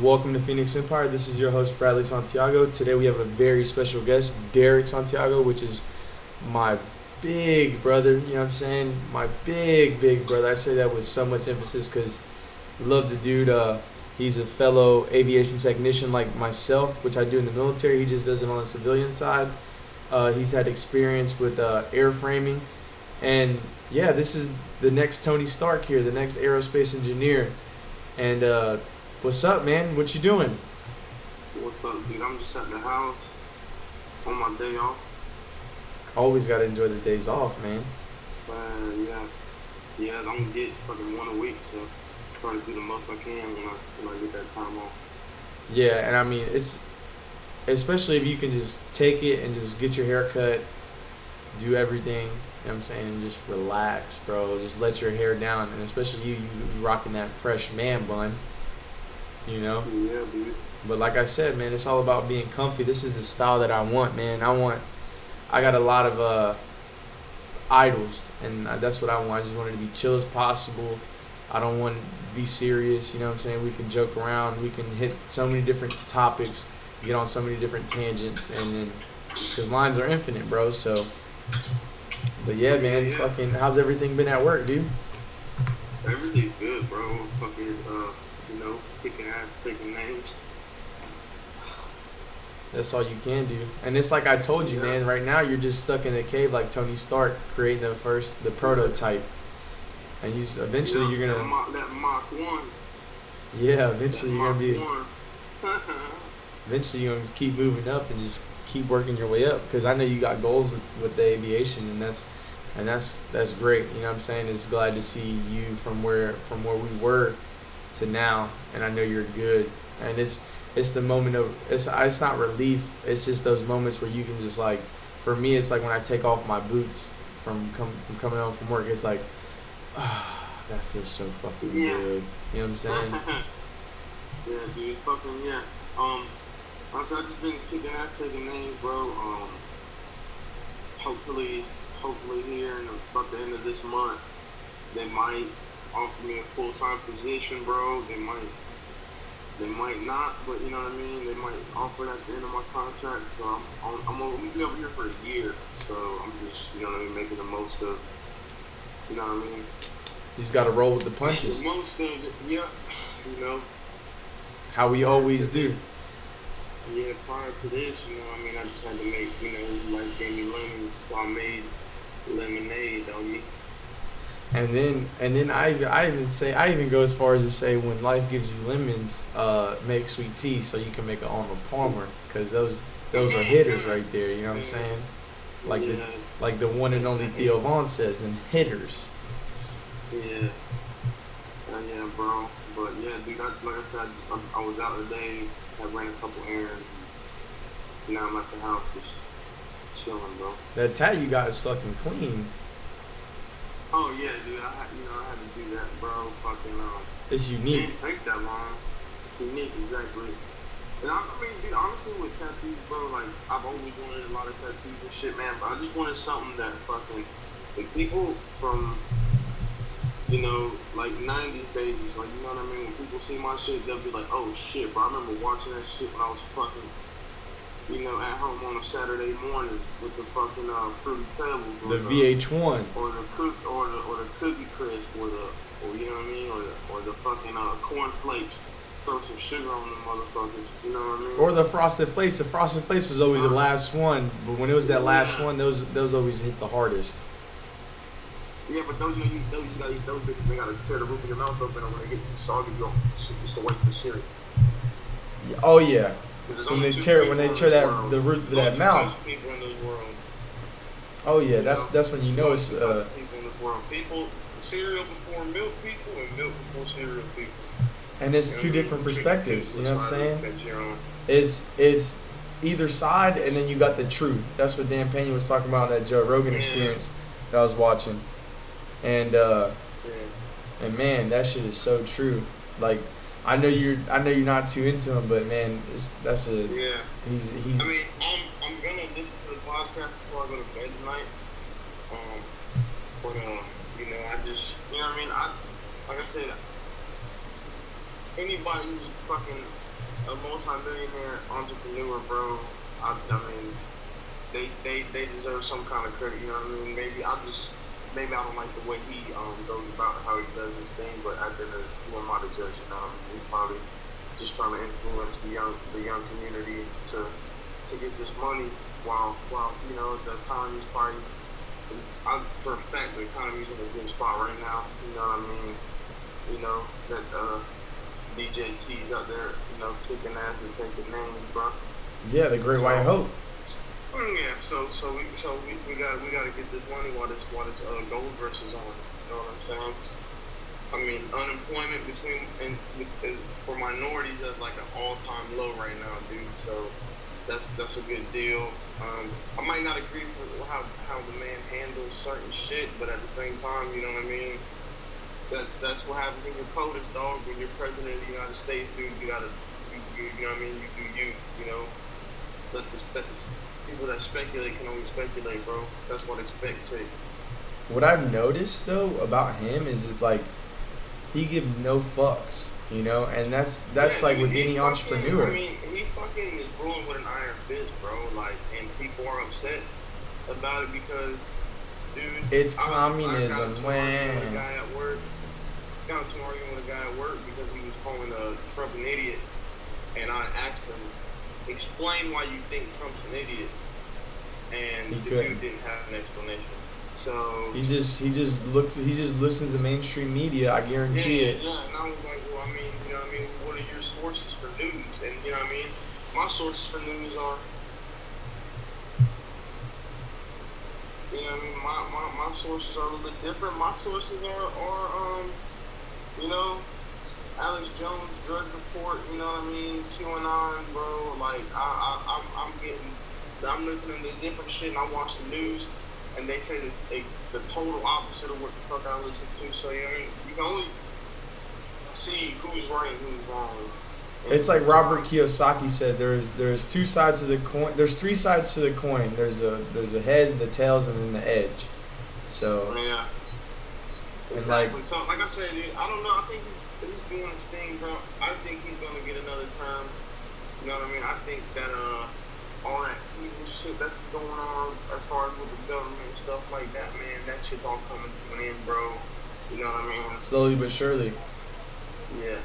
Welcome to Phoenix Empire. This is your host Bradley Santiago. Today we have a very special guest, Derick Santiago, which is my big brother. You know what I'm saying? My big, big brother. I say that with so much emphasis because love the dude. Uh, he's a fellow aviation technician like myself, which I do in the military. He just does it on the civilian side. Uh, he's had experience with uh, airframing, and yeah, this is the next Tony Stark here, the next aerospace engineer. And uh, what's up, man? What you doing? What's up, dude? I'm just at the house on my day off. Always gotta enjoy the days off, man. Man, yeah, yeah. I'm gonna get fucking one a week, so try to do the most I can when I when I get that time off. Yeah, and I mean it's especially if you can just take it and just get your hair cut, do everything. You know what I'm saying? And just relax, bro. Just let your hair down, and especially you, you, you rocking that fresh man bun. You know. Yeah, dude. But like I said, man, it's all about being comfy. This is the style that I want, man. I want. I got a lot of uh, idols, and that's what I want. I just want it to be chill as possible. I don't want to be serious. You know what I'm saying? We can joke around. We can hit so many different topics. Get on so many different tangents, and then because lines are infinite, bro. So. But yeah, man, Yeah. fucking, how's everything been at work, dude? Everything's good, bro. Fucking, uh, you know, kicking ass, taking names. That's all you can do. And it's like I told you, Yeah. man. Right now, you're just stuck in a cave like Tony Stark, creating the first, the prototype. And you eventually Yeah, you're gonna, Mach, that Mach one. yeah. Eventually that you're gonna be, eventually you're gonna keep moving up and just keep working your way up. Because I know you got goals with, with the aviation, and that's, and that's that's great. You know what I'm saying? It's glad to see you from where from where we were to now, and I know you're good. And it's it's the moment of it's it's not relief. It's just those moments where you can just like, for me, it's like when I take off my boots from come from coming home from work. It's like, ah, that feels so fucking Yeah. good. You know what I'm saying? yeah, dude, fucking yeah. Um, honestly, I just been kicking ass, taking names, bro. Um, hopefully, hopefully here in about the end of this month, they might offer me a full time position, bro. They might, they might not, but you know what I mean. They might offer it at the end of my contract. So I'm, I'm, I'm gonna be over here for a year. So I'm just, you know what I mean, making the most of, you know what I mean. He's got to roll with the punches, The most of it, yeah. You know. how we always do. this- Yeah, prior to this, you know, I mean, I just had to make, you know, like gave me lemons, so I made lemonade, doggy. And then and then I even- I even say I even go as far as to say when life gives you lemons, uh, make sweet tea so you can make an Arnold Palmer because those those are hitters right there. You know what I'm saying? Like the like the one and only Theo Von says, them hitters. yeah, uh, yeah, bro. But yeah, dude, I, like I said, I, I was out today, I ran a couple errands. And now I'm at the house just chilling, bro. That tat you got is fucking clean. Oh yeah, dude, I had, you know, I had to do that, bro. Fucking um. It's unique. It didn't take that long. Unique, exactly. And I, I mean, dude, honestly, with tattoos, bro, like, I've always wanted a lot of tattoos and shit, man, but I just wanted something that fucking, like, people from, you know, like, 90s babies, like, you know what I mean? When people see my shit, they'll be like, oh, shit, bro, I remember watching that shit when I was fucking, you know, at home on a Saturday morning with the fucking, uh, Fruity Pebbles. The VH1. or the cook or the or the cookie crisp or the or you know what I mean or the or the fucking uh, corn flakes. Throw some sugar on them motherfuckers. You know what I mean? Or the frosted flakes. The frosted flakes was always the last one, but when it was that last one, those those always hit the hardest. yeah, but those you know you those you gotta eat those bitches. They gotta tear the roof of your mouth open, or when they get too soggy, you don't. It's a waste of shit. Yeah, Oh yeah, When they tear- when they tear that- world. the roof of that mouth. types of People in this world. oh yeah. That's that's when you know it's uh people in this world. People cereal before milk people and milk before cereal people. and it's You two different perspectives. You know what I'm saying? that you're on. It's it's either side, and then you got the truth. That's what Dan Pena was talking about in that Joe Rogan Yeah. experience that I was watching, and uh, Yeah. and man, that shit is so true. Like I know you're I know you're not too into him, but man, it's, that's a Yeah. he's he's I mean, I'm, I'm gonna listen to the podcast before I go to bed tonight. Um, but uh, you know, I just, you know what I mean? I, like I said, anybody who's fucking a multi-millionaire entrepreneur, bro, I, I mean, they, they they deserve some kind of credit. You know what I mean? Maybe I just maybe I don't like the way he um goes about how he does his thing, but at the end of who am I to judge? He's probably just trying to influence the young the young community to to get this money while while you know the economy's probably. I, for a fact, the economy's in a good spot right now. You know what I mean? You know that uh, DJ T's out there, you know, kicking ass and taking names, bro. Yeah, the Great White Hope. Yeah, so so we so we, we got we got to get this money while this while this uh, gold is on. You know what I'm saying? It's- I mean, unemployment between and for minorities is like an all time low right now, dude. So that's that's a good deal. Um, I might not agree with how how the man handles certain shit, but at the same time, you know what I mean. That's that's what happens when you're POTUS, dog. When you're president of the United States, dude, you gotta, you, you, you know what I mean. You do you, you know. Let the, let the people that speculate can only speculate, bro. That's what they spectate. What I've noticed though about him is that like he give no fucks, you know, and that's that's Yeah, like with any fucking- entrepreneur. I mean, he fucking is ruling with an iron fist, bro. Like, and people are upset about it because, dude, It's I I communism, got into an argument with a guy at work. Got into an argument with a guy at work because he was calling uh, Trump an idiot, and I asked him, explain why you think Trump's an idiot, and He the couldn't. dude didn't have an explanation. So He just he just looked he just listens to mainstream media. I guarantee yeah, it. Yeah, and I was like, well, I mean, you know, what I mean, what are your sources for news? And you know, what I mean, my sources for news are, you know, what I mean, my, my, my sources are a little bit different. My sources are, are um, you know, Alex Jones Drudge Report. You know what I mean? QAnon, bro. Like, I, I, I'm, I'm getting, I'm listening to different shit, and I watch the news and they say it's a, the total opposite of what the fuck I listen to. So you know, you can only see who's right and who's wrong. It's like Robert Kiyosaki said. There's there's two sides to the coin. There's three sides to the coin. There's a there's the heads, the tails, and then the edge. So Yeah. And, like- Exactly. so, like I said, dude, I don't know. I think he's, he's doing his thing, bro. I think he's gonna get another term. You know what I mean? I think that uh, all that evil shit that's going on as far as with the government and stuff like that, man, that shit's all coming to an end, bro. You know what I mean? slowly but surely, Yeah.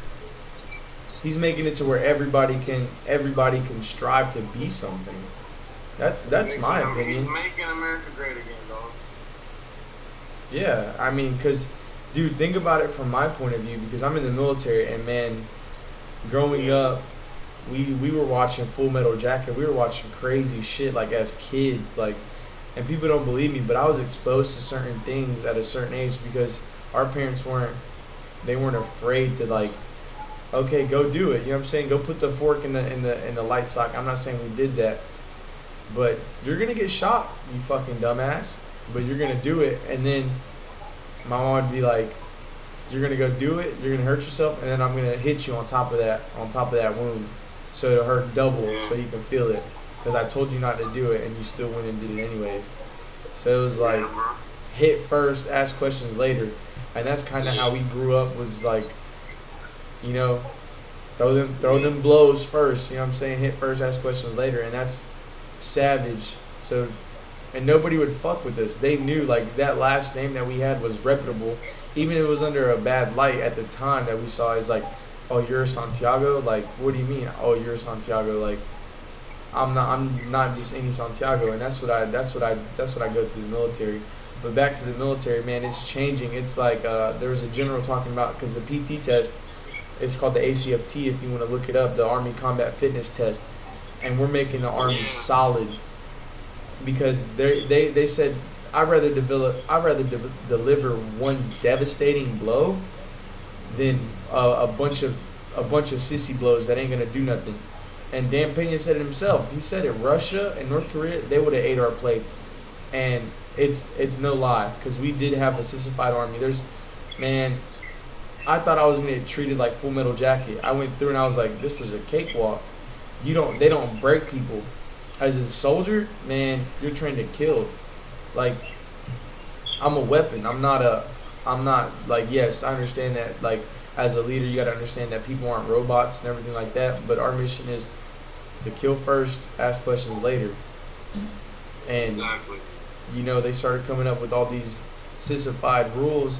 he's making it to where everybody can everybody can strive to be something. That's that's Making- my He's opinion. making America great again, dog. Yeah, I mean, cause, dude, think about it from my point of view because I'm in the military and man, growing up, we we were watching Full Metal Jacket. We were watching crazy shit like as kids, like, and people don't believe me, but I was exposed to certain things at a certain age because our parents weren't, they weren't afraid to like, okay, go do it. You know what I'm saying? Go put the fork in the in the in the light sock. I'm not saying we did that, but you're gonna get shot, you fucking dumbass. But you're gonna do it, and then my mom would be like, "You're gonna go do it. You're gonna hurt yourself, and then I'm gonna hit you on top of that, on top of that wound, so it'll hurt double, so you can feel it. Because I told you not to do it, and you still went and did it anyways. So it was like hit first, ask questions later, and that's kind of how we grew up. Was like, you know, throw them throw them blows first. You know what I'm saying? Hit first, ask questions later, and that's savage. So, and nobody would fuck with us. They knew like that last name that we had was reputable, even if it was under a bad light at the time that we saw. Is like, oh, you're Santiago. Like, what do you mean? Oh, you're Santiago. Like. I'm not. I'm not just any Santiago, and that's what I. That's what I. That's what I go through the military. But back to the military, man, it's changing. It's like uh, there was a general talking about because the PT test, it's called the ACFT. If you want to look it up, the Army Combat Fitness Test, and we're making the Army solid because they they they said I'd rather develop I'd rather de- deliver one devastating blow than a bunch of a bunch of sissy blows that ain't gonna do nothing. And Dan Pena said it himself. He said it. Russia and North Korea, they would have ate our plates, and it's it's no lie because we did have a sissified army. There's, man, I thought I was gonna get treated like Full Metal Jacket. I went through and I was like, this was a cakewalk. You don't, they don't break people. As a soldier, man, you're trained to kill. Like, I'm a weapon. I'm not a, I'm not like yes, I understand that. Like as a leader, you got to understand that people aren't robots and everything like that. But our mission is to kill first, ask questions later. And Exactly. you know, they started coming up with all these sissified rules.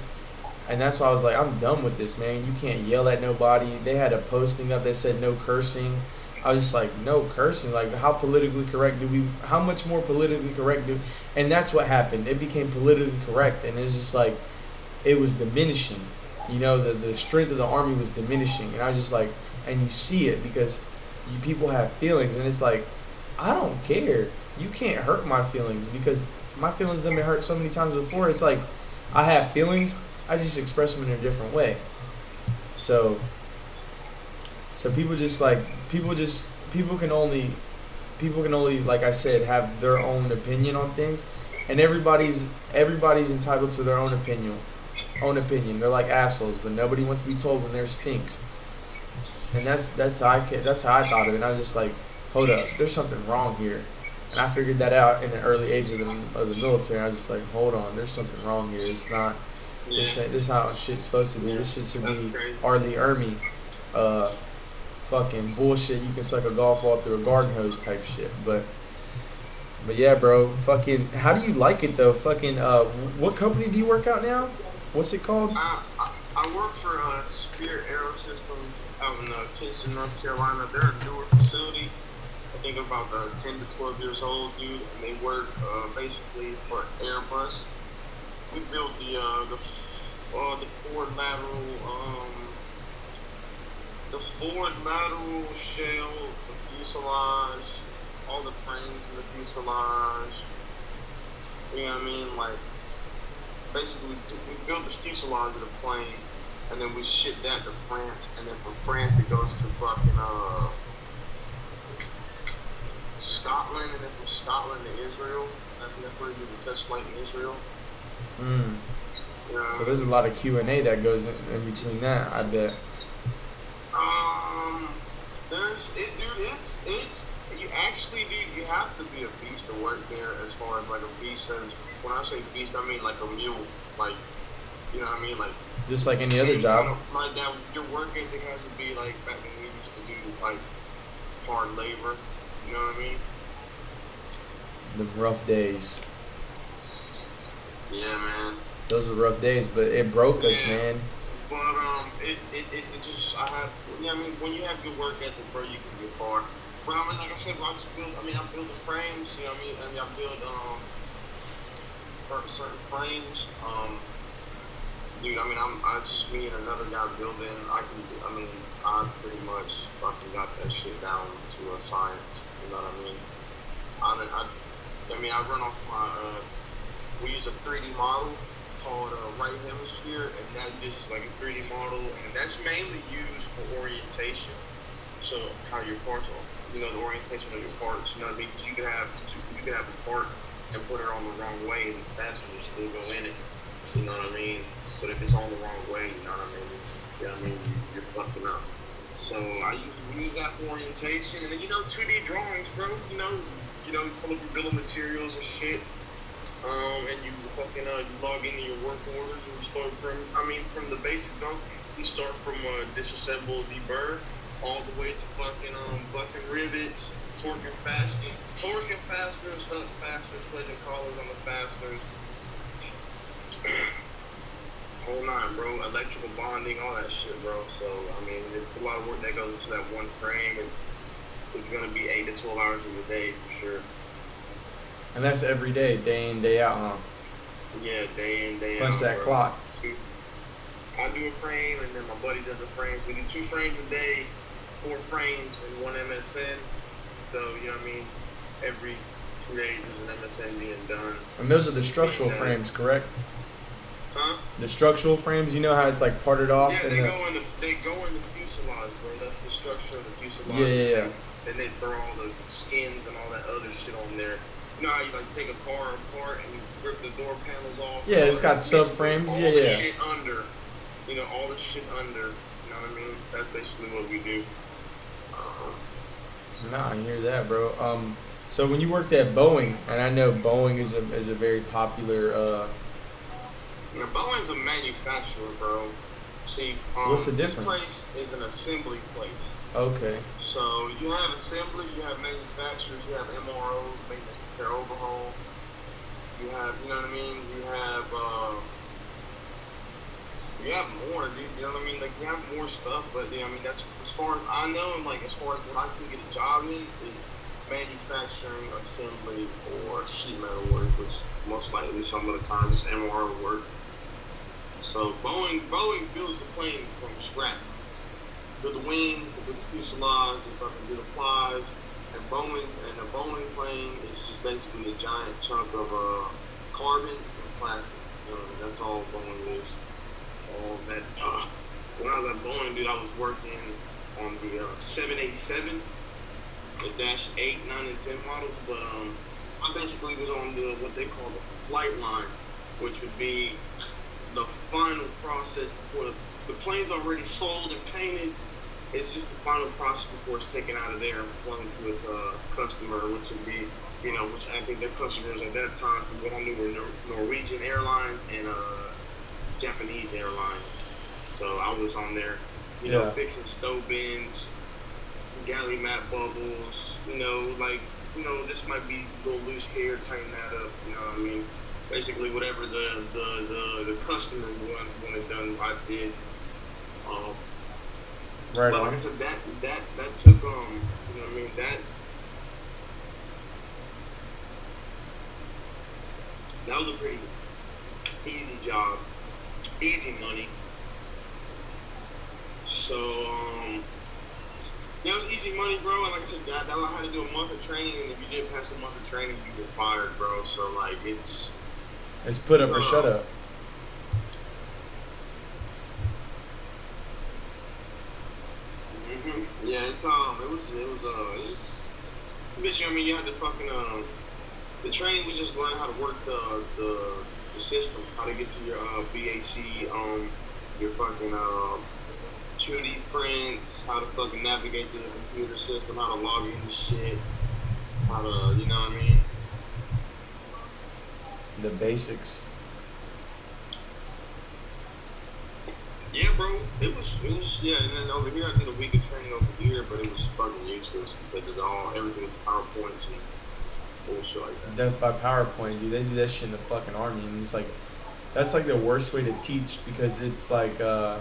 And that's why I was like, I'm done with this, man. You can't yell at nobody. They had a posting up that said no cursing. I was just like, no cursing. Like, how politically correct do we? How much more politically correct do? And that's what happened. It became politically correct, and it's just like, it was diminishing. You know, the the strength of the army was diminishing, and I was just like, and you see it because you people have feelings, and it's like, I don't care. You can't hurt my feelings because my feelings have been hurt so many times before. It's like, I have feelings. I just express them in a different way. So, so people just like people just people can only people can only like I said have their own opinion on things, and everybody's everybody's entitled to their own opinion, own opinion. They're like assholes, but nobody wants to be told when they're stinks. And that's that's how I ca- that's how I thought of it. And I was just like, hold up, there's something wrong here. And I figured that out in the early age of the, of the military. I was just like, hold on, there's something wrong here. It's not Yeah. this this how shit's supposed to be. This shit should be. R. Lee Ermey, uh, fucking bullshit. You can suck a golf ball through a garden hose type shit. But, but yeah, bro. Fucking, how do you like it though? Fucking, uh, what company do you work out now? What's it called? I, I, I work for uh, Spirit AeroSystems out in uh, Kinston, North Carolina. They're a newer facility. I think about uh, 10 to 12 years old, dude, and they work uh, basically for Airbus. We built the uh, the uh, the forward lateral um, the forward lateral shell, the fuselage, all the frames in the fuselage. You know what I mean? Like basically we, build the fuselage of the planes, and then we ship that to France and then from France it goes to fucking uh Scotland and then from Scotland to Israel. I think that's where you do the test flight in Israel. Mm. Know? So there's a lot of Q and A that goes in, in between that. I bet. Um, there's it, dude. It's it's you actually, dude. You have to be a beast to work there. As far as like a beast, and when I say beast, I mean like a mule. Like, you know what I mean? Like Just like any other job. Like that, your work ethic has to be like back when we used to do like hard labor. You know what I mean? The rough days. Yeah, man. Those were rough days, but it broke us, man. It, it, it, it just I have you know I mean when you have good work ethic, bro, you can get far. But I mean, like I said, bro, I just build. I mean, I build the frames. You know what I mean? I mean, I build um certain frames. Um, dude, I mean, I'm I it's just me and another guy building. I can. I mean, I pretty much fucking got that shit down to a science. You know what I mean? I mean, I, I mean, I run off my. Uh, we use a 3D model called uh, Right Hemisphere, and that just is like a 3D model, and that's mainly used for orientation. So how your parts are, you know, the orientation of your parts. You know what I mean? you can have you can have a part and put it on the wrong way, and the will still go in it. You know what I mean? But if it's on the wrong way, you know what I mean? You know what I mean? You're fucking up. So I use, we use that for orientation, and then you know 2D drawings, bro. You know, you know, you pull up your bill of materials and shit. Um, and you fucking uh, log into your work orders and start from I mean from the basic dump, you start from uh, disassemble the burr all the way to fucking um bucking rivets, torquing fasteners, torquing fasteners, hut fasteners, sledging collars on the fasteners. Whole nine, bro. Electrical bonding, all that shit, bro. So I mean, it's a lot of work that goes into that one frame, and it's gonna be eight to twelve hours of the day for sure. And that's every day, day in, day out, huh? Yeah, day in, day Punch out. that bro. clock. I do a frame, and then my buddy does a frame. We do two frames a day, four frames, and one MSN. So, you know what I mean? Every two days is an MSN being done. And those are the structural Yeah. Uh, frames, correct? Huh? The structural frames, you know how it's like parted off yeah, they the, go in the they go in the fuselage, bro. That's the structure of the fuselage. Yeah, yeah, yeah. And they throw all the skins and all that other shit on there. You know how you like take a car apart and you rip the door panels off? Yeah, it's got subframes. Yeah, yeah. Shit under. You know, all the shit under. You know what I mean? That's basically what we do. Um, Nah, I hear that, bro. Um, so when you worked at Boeing, and I know Boeing is a is a very popular. Uh, you know, Boeing's a manufacturer, bro. See, um, What's the this difference? place is an assembly place. Okay. So you have assembly, you have manufacturers, you have MROs, maintenance, repair, overhaul. You have, you know what I mean? You have, uh, you have more, dude. You know what I mean? Like you have more stuff, but you know, I mean that's as far as I know, and like as far as what I can get a job in is manufacturing, assembly, or sheet metal work, which most likely some of the time is MRO work. So Boeing, Boeing builds the plane from scratch build the wings, build the fuselage, they fucking do the flies, and Boeing and a Boeing plane basically a giant chunk of uh, carbon and plastic. You know, that's all Boeing is. All that. Uh, when I was at Boeing, dude, I was working on the uh, 787, the Dash 8, 9, and 10 models, but um, I basically was on the what they call the flight line, which would be the final process before the, the plane's already sold and painted it's just the final process before it's taken out of there and flown to its uh, customer, which would be, you know, which I think their customers at that time, from what I knew, were Nor- Norwegian Airlines and uh, Japanese Airlines. So I was on there, you know, fixing stove bins, galley mat bubbles, you know, like, you know, this might be a little loose here, tighten that up, you know what I mean? Basically, whatever the, the, the, the customer wanted, wanted done, I did. Um, Right but like I said, that that that took um, you know what I mean that that was a pretty easy job, easy money. So um, yeah, it was easy money, bro. And like I said, that, that I had to do a month of training, and if you didn't pass a month of training, you get fired, bro. So like it's It's put up or shut up. Yeah, it's um, it was it was uh, it was, bitch, I mean, you had to fucking um, the training was just learning how to work the the, the system, how to get to your uh, BAC, um, your fucking uh, 2D prints, how to fucking navigate through the computer system, how to log into shit, how to, you know what I mean? The basics. Yeah, bro. It was, it was, yeah. And then over here, I did a week of training over here, but it was fucking useless because it's all everything was PowerPoints and bullshit like that. Death by PowerPoint, dude. They do that shit in the fucking army, and it's like, that's like the worst way to teach because it's like, uh,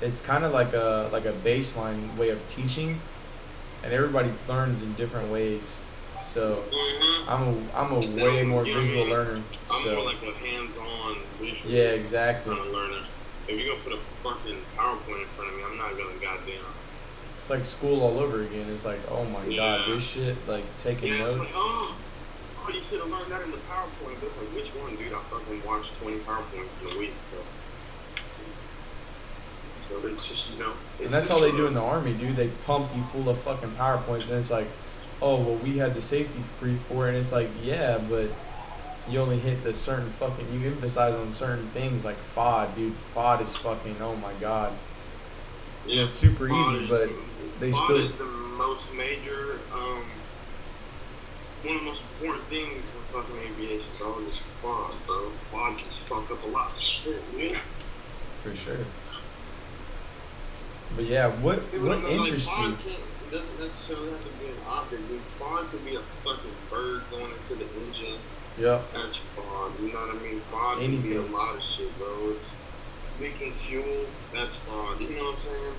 it's kind of like a like a baseline way of teaching, and everybody learns in different ways. So Mm-hmm. I'm a I'm a way more visual learner. I'm So more like a hands-on visual yeah, exactly. kind of learner. If you're gonna put a fucking PowerPoint in front of me, I'm not gonna goddamn. It's like school all over again. It's like, oh my god, this shit, like taking Yeah, it's notes. like, oh, oh, you should have learned that in the PowerPoint. But it's like, which one, dude? I fucking watched 20 PowerPoints in a week. So, so it's just, you know. And that's all they do in the army, dude. They pump you full of fucking PowerPoints, and it's like, oh, well, we had the safety brief for it. And it's like, yeah, but you only hit the certain fucking, you emphasize on certain things like FOD, dude. FOD is fucking, oh my god. Yeah, It's super FOD easy, is- but they FOD still- is the most major, um, one of the most important things in fucking aviation is always FOD, bro. FOD can fuck up a lot of shit, man. For sure. But yeah, what People what don't like, interests you? it doesn't necessarily have to be an object, dude. FOD could be a fucking bird going into the engine. Yep. That's FOD, you know what I mean? FOD can be a Anything. lot of shit, bro. It's leaking fuel, that's FOD. You know what I'm saying?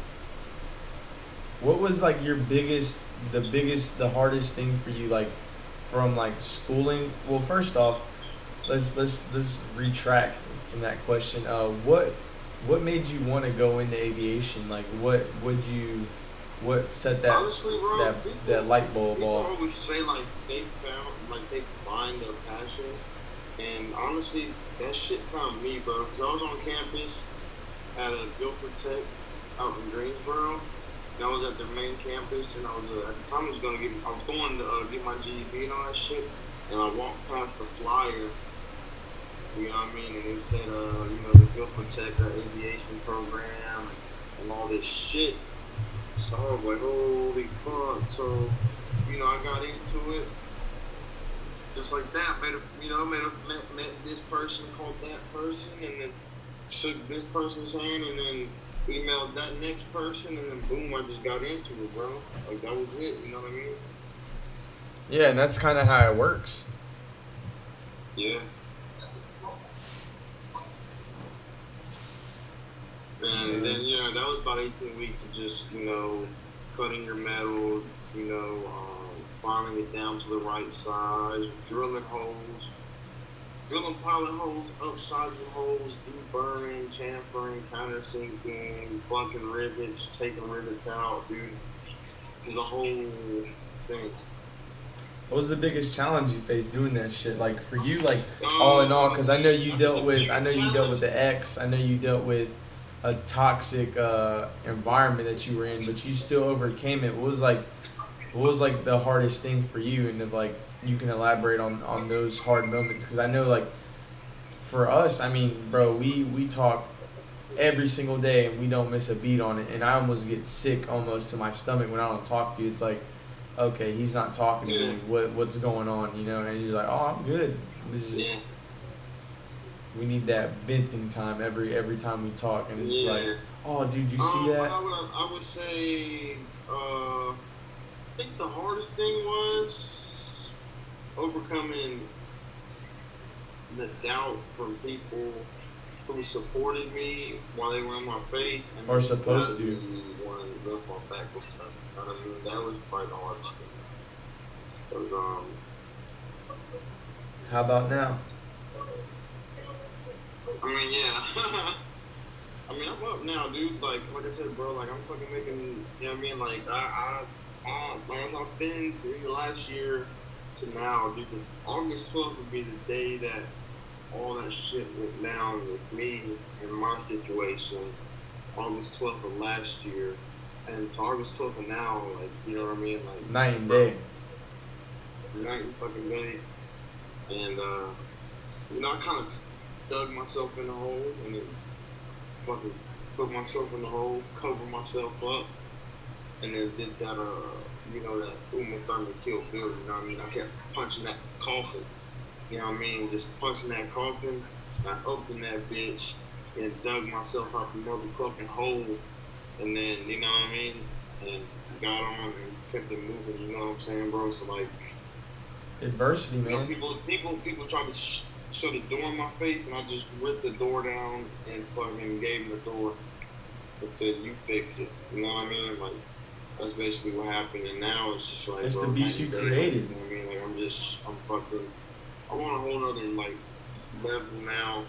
What was like your biggest, the biggest, the hardest thing for you, like from like schooling? Well, first off, let's let's let's retract from that question. Uh, what what made you want to go into aviation? Like, what would you, what set that Honestly, bro, that people- that light bulb People off? always say like they found, like they find their passion, and honestly, that shit found me, bro. Cause I was on campus at a Guilford Tech out in Greensboro, and I was at their main campus, and I was uh, at the time I was gonna get, I was going to uh, get my GED and all that shit, and I walked past the flyer. You know what I mean? And it said, uh, you know, the Guilford Tech uh, aviation program and all this shit. So I was like, holy fuck. So, you know, I got into it. Just like that. Met a, you know, met, a, met, met this person, called that person, and then shook this person's hand and then emailed that next person and then boom, I just got into it, bro. Like that was it. You know what I mean? Yeah, and that's kind of how it works. Yeah. And then you know that was about 18 weeks of just you know cutting your metal, you know, um, filing it down to the right size, drilling holes, drilling pilot holes, upsizing holes, deburring, chamfering, countersinking, plugging rivets, taking rivets out, dude. The whole thing. What was the biggest challenge you faced doing that shit? Like for you, like all in all, because I know you dealt with, I know you dealt with the X, I know you dealt with a toxic uh, environment that you were in, but you still overcame it. What was like, what was like the hardest thing for you, and if like you can elaborate on on those hard moments? Because I know like for us, I mean, bro, we we talk every single day and we don't miss a beat on it, and I almost get sick almost to my stomach when I don't talk to you. It's like okay, he's not talking to me. What what's going on? You know, and you're like, oh, I'm good. Yeah. We need that venting time every every time we talk, and it's Yeah. like, oh, dude, you see Um, that? I would, I would say, uh, I think the hardest thing was overcoming the doubt from people who supported me while they were in my face and Or supposed to. wanted to lift my back with stuff. What I mean? That was probably the hardest thing. Cause um, How about now? I mean, yeah. I mean, I'm up now, dude. Like, like I said, bro. Like, I'm fucking making. You know what I mean? Like, I, I, I like I've been in the last year to now, dude. August 12th would be the day that all that shit went down with me and my situation. August 12th of last year, and to August 12th of now, like, you know what I mean? Like, Night and day. night and fucking day. And, uh, you know, I kind of dug myself in the hole and then fucking put myself in the hole, cover myself up, and then did that, uh, you know, that Uma Thurman kill Bill, you know what I mean? I kept punching that coffin, you know what I mean? Just punching that coffin, I opened that bitch, and dug myself out the motherfucking hole, and then, you know what I mean? And got on and kept it moving, you know what I'm saying, bro? So, like, Adversity, you know, man. people, people, people tried to sh- shut the door in my face, and I just ripped the door down and fucking gave him the door and said, "You fix it." You know what I mean? Like that's basically what happened. And now it's just like It's bro, the beast you created. You know what I mean? Like I'm just, I'm fucking. I want a whole other like level now.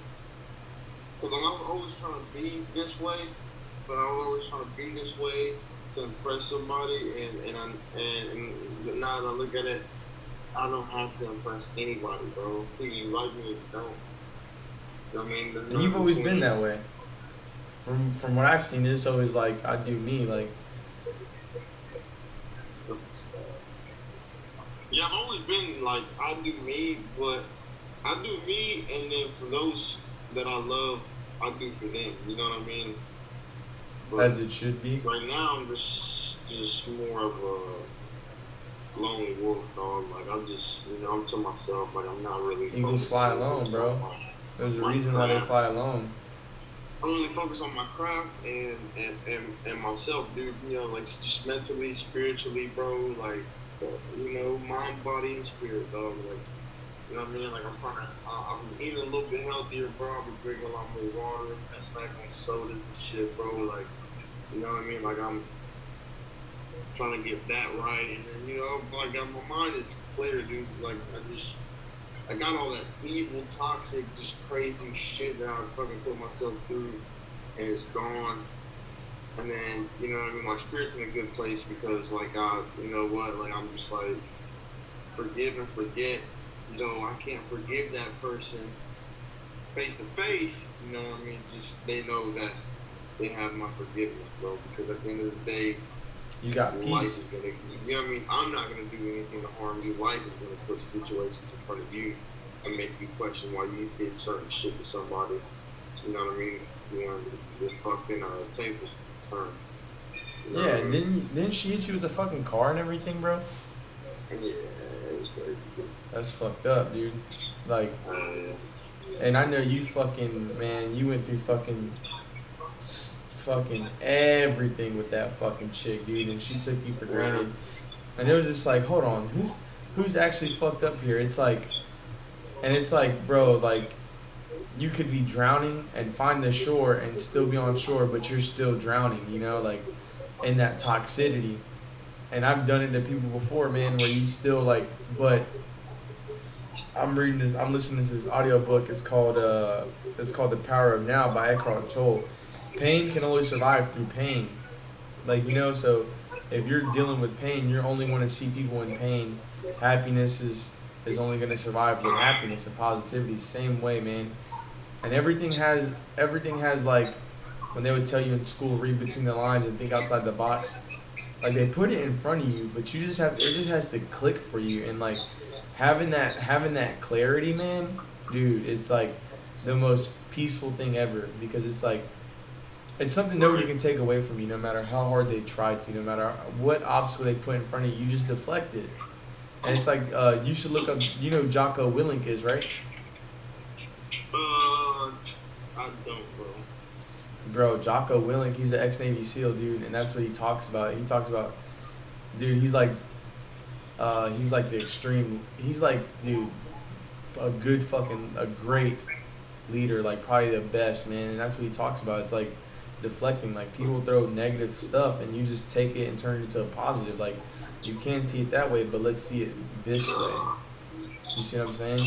Cause I'm I'm always trying to be this way, but I'm always trying to be this way to impress somebody, and and I, and, and now that I look at it, I don't have to impress anybody, bro. Either you like me or you don't. You know I mean? There's And you've always been that way. From from what I've seen, it's always like I do me. Like Yeah, I've always been like I do me, but I do me, and then for those that I love, I do for them. You know what I mean? But as it should be. right now, I'm just just more of a lone wolf, dog. Like I'm just, you know, I'm to myself. Like I'm not really. Eagles fly alone, bro. There's a reason why they fly alone. I'm really focused on my craft and, and, and, and myself, dude. You know, like just mentally, spiritually, bro. Like, you know, mind, body, and spirit, dog. Like, you know what I mean? Like, I'm trying to, uh, I'm eating a little bit healthier, bro. I'm drinking a lot more water, cutting back on sodas and shit, bro. Like, you know what I mean? Like, I'm trying to get that right. And then, you know, like, my mind is clear, dude. Like, I just, I got all that evil, toxic, just crazy shit that I fucking put myself through, and it's gone. And then, you know I mean? My spirit's in a good place because, like, I, you know what? Like, I'm just like, forgive and forget. You know, I can't forgive that person face to face. You know what I mean? Just they know that they have my forgiveness, bro. Because at the end of the day, You got life peace. is gonna, you know what I mean? I'm not gonna do anything to harm you. Life is gonna put situations in front of you and make you question why you did certain shit to somebody. You know what I mean? You know, the fucking uh, tables turn. You know Yeah, I and mean? didn't didn't she hit you with the fucking car and everything, bro? Yeah, it was crazy. That's fucked up, dude. Like Uh, and I know you fucking man, you went through fucking, fucking everything with that fucking chick, dude, and she took you for granted, and it was just like, hold on, who's who's actually fucked up here? It's like, and it's like, bro, like, you could be drowning and find the shore and still be on shore, but you're still drowning, you know, like, in that toxicity. And I've done it to people before, man, where you still like, but I'm reading this. I'm listening to this audiobook. It's called uh, it's called The Power of Now by Eckhart Tolle. Pain can only survive through pain, like you know. So if you're dealing with pain, you're only going to see people in pain. Happiness is is only going to survive with happiness and positivity. Same way, man. And everything has everything has like when they would tell you in school, read between the lines and think outside the box. Like they put it in front of you, but you just have it just has to click for you and like having that having that clarity, man, dude, it's like the most peaceful thing ever because it's like it's something nobody can take away from you, no matter how hard they try to, no matter what obstacle they put in front of you, you just deflect it. And it's like uh, you should look up, you know, Jocko Willink is right, Uh, I don't, bro. bro. Jocko Willink, he's an ex Navy SEAL dude, and that's what he talks about. He talks about, dude, he's like, uh, he's like the extreme. He's like, dude, a good fucking, a great leader, like probably the best man, and that's what he talks about. It's like deflecting. Like people throw negative stuff, and you just take it and turn it into a positive. Like you can't see it that way, but let's see it this way. You see what I'm saying?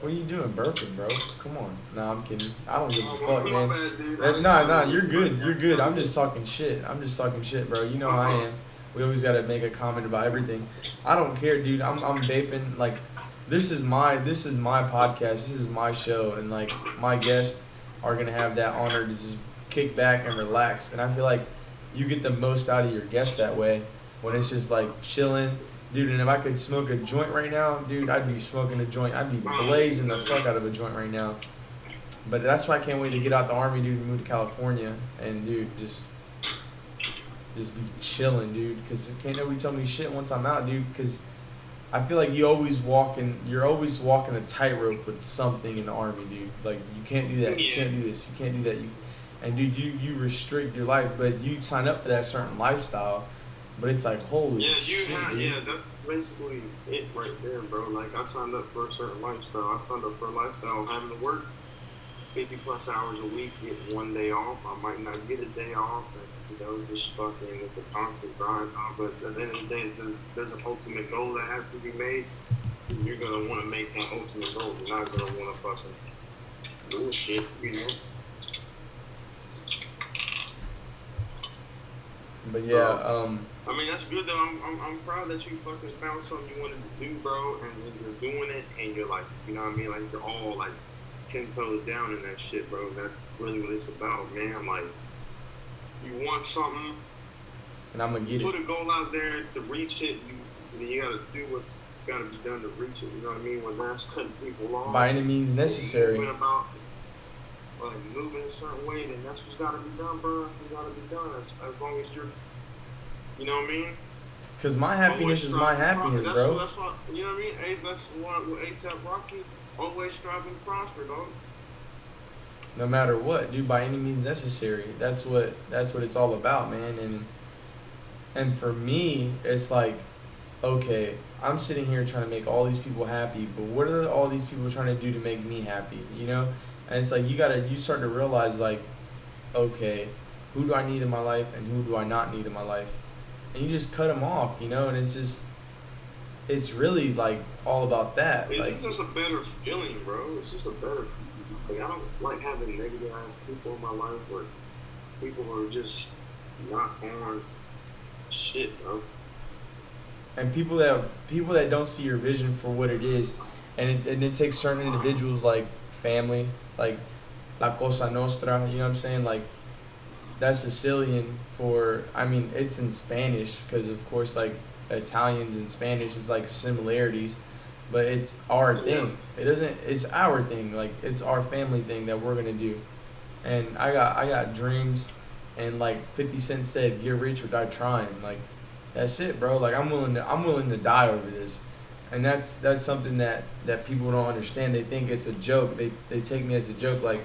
What are you doing, burping, bro? Come on. Nah, I'm kidding. I don't give a fuck, man. Nah, nah, you're good. You're good. I'm just talking shit. I'm just talking shit, bro. You know how I am. We always gotta make a comment about everything. I don't care, dude. I'm I'm vaping. Like, this is my this is my podcast. This is my show, and like my guests are gonna have that honor to just kick back and relax. And I feel like you get the most out of your guests that way when it's just like chilling. Dude, and if I could smoke a joint right now, dude, I'd be smoking a joint. I'd be blazing the fuck out of a joint right now. But that's why I can't wait to get out the army, dude, and move to California, and dude, just just be chilling, dude. Cause can't nobody tell me shit once I'm out, dude. Cause I feel like you always walking, you're always walking a tightrope with something in the army, dude. Like you can't do that, you can't do this, you can't do that. You, and dude, you you restrict your life, but you sign up for that certain lifestyle. But it's like holy Yeah, you shit, have, yeah, that's basically it right there, bro. Like I signed up for a certain lifestyle. I signed up for a lifestyle having to work fifty plus hours a week, get one day off. I might not get a day off, and you know, just fucking it's a constant grind. But at the end of the day, there's, there's an ultimate goal that has to be made. and You're gonna want to make that ultimate goal. You're not gonna want to fucking bullshit, you know. But yeah, um, I mean, that's good though. I'm, I'm, I'm proud that you fucking found something you wanted to do, bro, and you're doing it, and you're like, you know what I mean? Like, you're all like 10 toes down in that shit, bro. That's really what it's about, man. Like, you want something, and I'm gonna get put it. Put a goal out there to reach it. You, you gotta do what's gotta be done to reach it, you know what I mean? When that's cutting people off. By any means necessary. Moving about, like, moving a certain way, then that's what's gotta be done, bro. That's what's gotta be done. As, as long as you're, you know what I mean? Cause my happiness is my happiness, that's, bro. That's what, you know what I mean? Hey, that's what ASAP Rocky always striving to prosper, dog. no matter what, dude, by any means necessary. That's what that's what it's all about, man. And and for me, it's like, okay, I'm sitting here trying to make all these people happy, but what are all these people trying to do to make me happy? You know? And it's like you gotta you start to realize like, okay, who do I need in my life and who do I not need in my life? And you just cut them off, you know, and it's just it's really like all about that. It's Like just a better feeling, bro. It's just a better. Feeling. Like I don't like having negative ass people in my life or people who are just not on shit, bro. and people that people that don't see your vision for what it is, and it, and it takes certain individuals like family, like La Cosa Nostra. You know what I'm saying? Like that's Sicilian for. I mean, it's in Spanish because of course, like Italians and Spanish is like similarities, but it's our thing. It doesn't. It's our thing. Like it's our family thing that we're gonna do. And I got I got dreams, and like Fifty Cent said, "Get rich or die trying." Like that's it, bro. Like I'm willing to I'm willing to die over this. And that's that's something that that people don't understand. They think it's a joke. They they take me as a joke, like,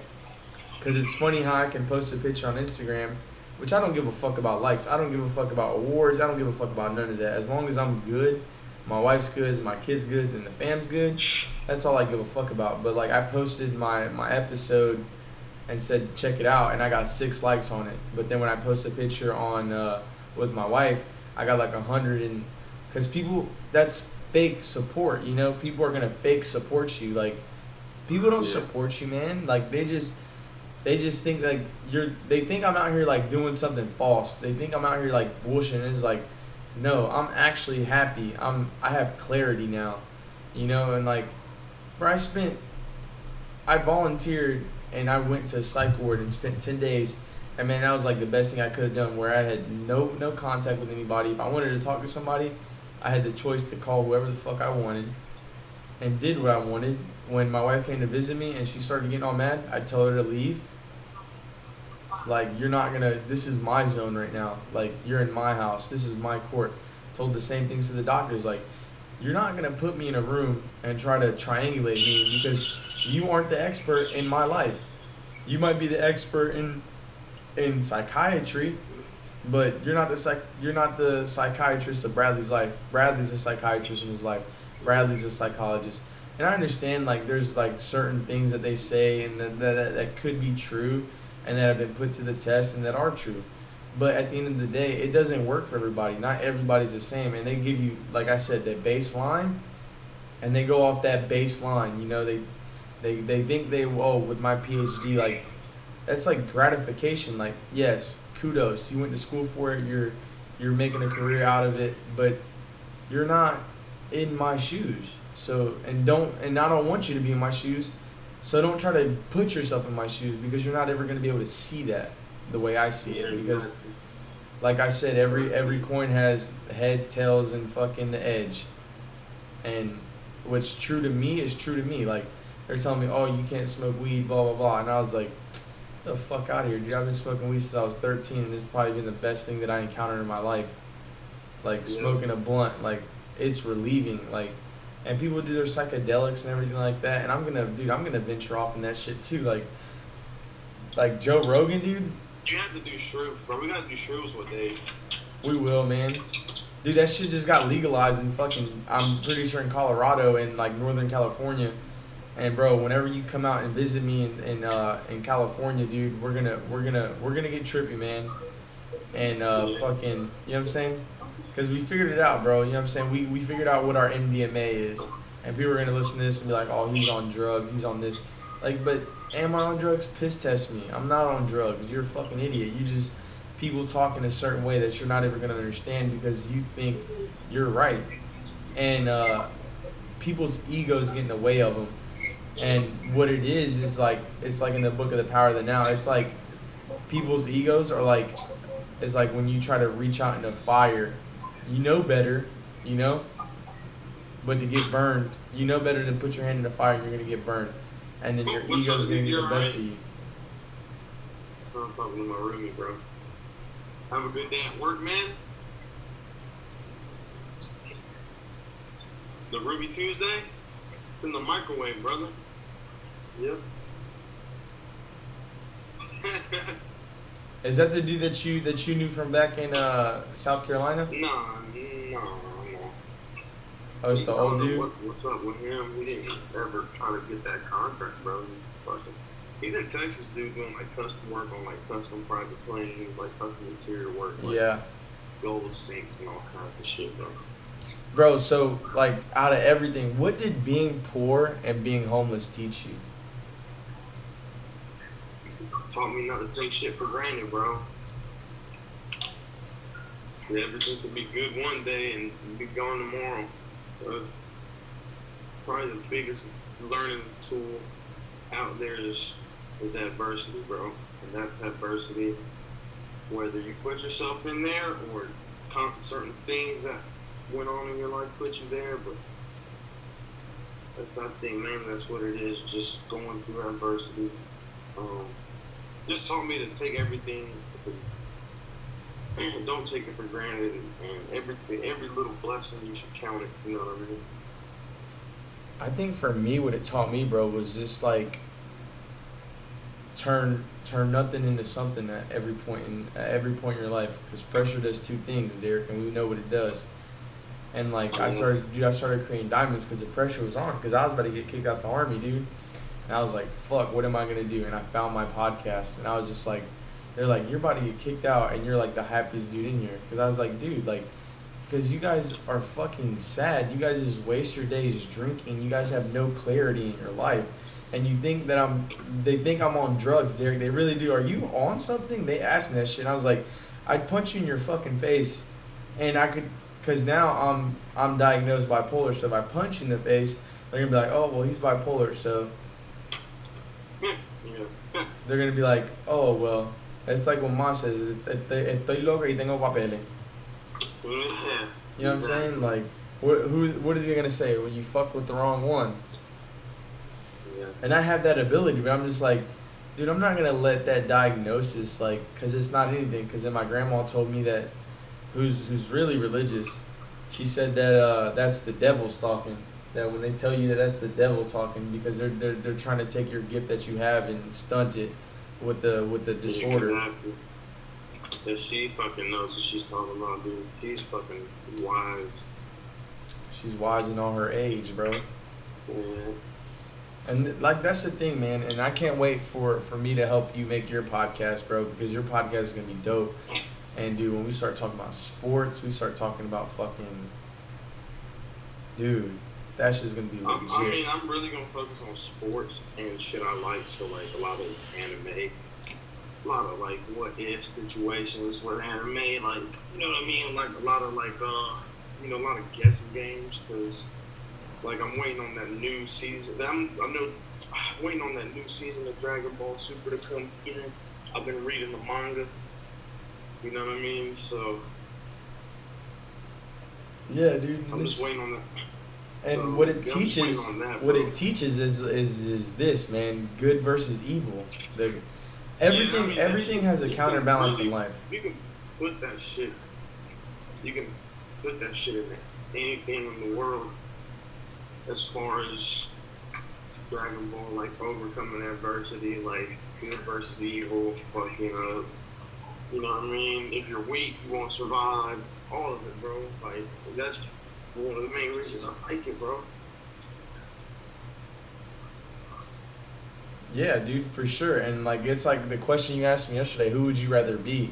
because it's funny how I can post a picture on Instagram, which I don't give a fuck about likes. I don't give a fuck about awards. I don't give a fuck about none of that. As long as I'm good, my wife's good, my kids good, and the fam's good. That's all I give a fuck about. But like I posted my my episode and said check it out, and I got six likes on it. But then when I post a picture on uh, with my wife, I got like a hundred and because people that's fake support. You know, people are gonna fake support you. Like people don't Yeah. support you, man. Like they just they just think like you're they think I'm out here like doing something false. They think I'm out here like bullshitting. It's like no, I'm actually happy. I'm I have clarity now. You know, and like where I spent I volunteered and I went to psych ward and spent ten days. And man, that was like the best thing I could have done. Where I had no no contact with anybody. If I wanted to talk to somebody, I had the choice to call whoever the fuck I wanted, and did what I wanted. When my wife came to visit me and she started getting all mad, I'd tell her to leave. Like you're not gonna. This is my zone right now. Like you're in my house. This is my court. Told the same things to the doctors. Like you're not gonna put me in a room and try to triangulate me because you aren't the expert in my life. You might be the expert in in psychiatry, but you're not the psych you're not the psychiatrist of Bradley's life. Bradley's a psychiatrist in his life. Bradley's a psychologist. And I understand like there's like certain things that they say and that that, that could be true and that have been put to the test and that are true. But at the end of the day, it doesn't work for everybody. Not everybody's the same. And they give you, like I said, that baseline, and they go off that baseline. You know, they, they, they think they, oh, with my PhD, like, that's like gratification. Like, yes, kudos. You went to school for it. You're, you're making a career out of it. But you're not in my shoes. So, and don't, and I don't want you to be in my shoes. So don't try to put yourself in my shoes because you're not ever going to be able to see that the way I see it. Because, like I said, every every coin has head, tails, and fucking the edge. And what's true to me is true to me. Like they're telling me, oh, you can't smoke weed, blah blah blah, and I was like, the fuck out of here, dude. I've been smoking weed since I was 13, and it's probably been the best thing that I encountered in my life. Like Yeah. smoking a blunt, like it's relieving. Like and people do their psychedelics and everything like that. And I'm gonna, dude, I'm gonna venture off in that shit too. Like, like Joe Rogan, dude. You have to do shrooms, bro. We gotta do shrooms one day. We will, man. Dude, that shit just got legalized in fucking. I'm pretty sure in Colorado and like Northern California. And bro, whenever you come out and visit me in in, uh, in California, dude, we're gonna we're gonna we're gonna get trippy, man. And uh, fucking, you know what I'm saying? Because we figured it out, bro. You know what I'm saying? We we figured out what our MDMA is, and people are gonna listen to this and be like, "Oh, he's on drugs. He's on this." Like, but am I on drugs? Piss test me. I'm not on drugs. You're a fucking idiot. You just people talk in a certain way that you're not ever gonna understand because you think you're right, and uh, people's egos get in the way of them. And what it is is like it's like in the book of the power of the now. It's like people's egos are like it's like when you try to reach out in a fire, you know better, you know, but to get burned, you know better than put your hand in the fire and you're gonna get burned, and then your What's ego's gonna get the best right. of you. I'm talking to my roomie, bro. Have a good day at work, man. The Ruby Tuesday? It's in the microwave, brother. Yep. Is that the dude that you that you knew from back in uh, South Carolina? nah, no, no. Oh, it's the old dude. What, what's up with him? We didn't ever try to get that contract, bro. He's in Texas, dude, doing like custom work on like custom private planes, like custom interior work, like Yeah, gold sinks and all kinds of shit, bro. bro. So like, out of everything, what did being poor and being homeless teach you? Taught me not to take shit for granted, bro. Everything could be good one day and be gone tomorrow. Uh, probably the biggest learning tool out there is is adversity, bro. And that's adversity. Whether you put yourself in there or certain things that went on in your life put you there, but that's I think, man, that's what it is. Just going through adversity. Um, just taught me to take everything. Don't take it for granted, and, and everything, every little blessing you should count it. You know what I mean? I think for me, what it taught me, bro, was just like turn turn nothing into something at every point in at every point in your life. Because pressure does two things, Derick, and we know what it does. And like I mm-hmm. started, dude, I started creating diamonds because the pressure was on. Because I was about to get kicked out the army, dude. And I was like, fuck, what am I gonna do? And I found my podcast, and I was just like, they're like, you're about to get kicked out, and you're like the happiest dude in here. Because I was like, dude, like because you guys are fucking sad. You guys just waste your days drinking. You guys have no clarity in your life, and you think that I'm. They think I'm on drugs. They they really do. Are you on something? They asked me that shit. And I was like, I'd punch you in your fucking face, and I could, cause now I'm I'm diagnosed bipolar. So if I punch in the face, they're gonna be like, oh well, he's bipolar. So they're gonna be like, oh well. It's like what Ma says, estoy loca y tengo papeles. Yeah. You know what I'm saying? Like, what, who, what are they gonna say? when you fuck with the wrong one. Yeah. And I have that ability, but I'm just like, dude, I'm not gonna let that diagnosis, like, cause it's not anything. Cause then my grandma told me that, who's who's really religious, she said that uh, that's the devil's talking. That when they tell you that that's the devil talking, because they're they're they're trying to take your gift that you have and stunt it with the with the disorder. Exactly. If she fucking knows what she's talking about, dude. She's fucking wise. She's wise in all her age, bro. Yeah. And like that's the thing, man. And I can't wait for for me to help you make your podcast, bro, because your podcast is gonna be dope. And dude, when we start talking about sports, we start talking about fucking, dude, that's just gonna be I'm, I mean, I'm really gonna focus on sports and shit I like. So like a lot of anime, a lot of like what if situations with anime, like you know what I mean, like a lot of like uh, you know, a lot of guessing games because like I'm waiting on that new season. I'm I'm no, waiting on that new season of Dragon Ball Super to come in. I've been reading the manga. You know what I mean? So Yeah, dude. I'm just waiting on that. And So, what it yeah, I'm just waiting teaches, that, what it teaches is is is this, man. Good versus evil. The everything Yeah, I mean, everything has a counterbalance in life. You can put that shit. You can put that shit in anything in the world. As far as Dragon Ball, like overcoming adversity, like good versus evil, fucking uh, you know what I mean? If you're weak, you won't survive. All of it, bro. Like that's one of the main reasons I like it, bro. Yeah, dude, for sure. And like it's like the question you asked me yesterday, who would you rather be?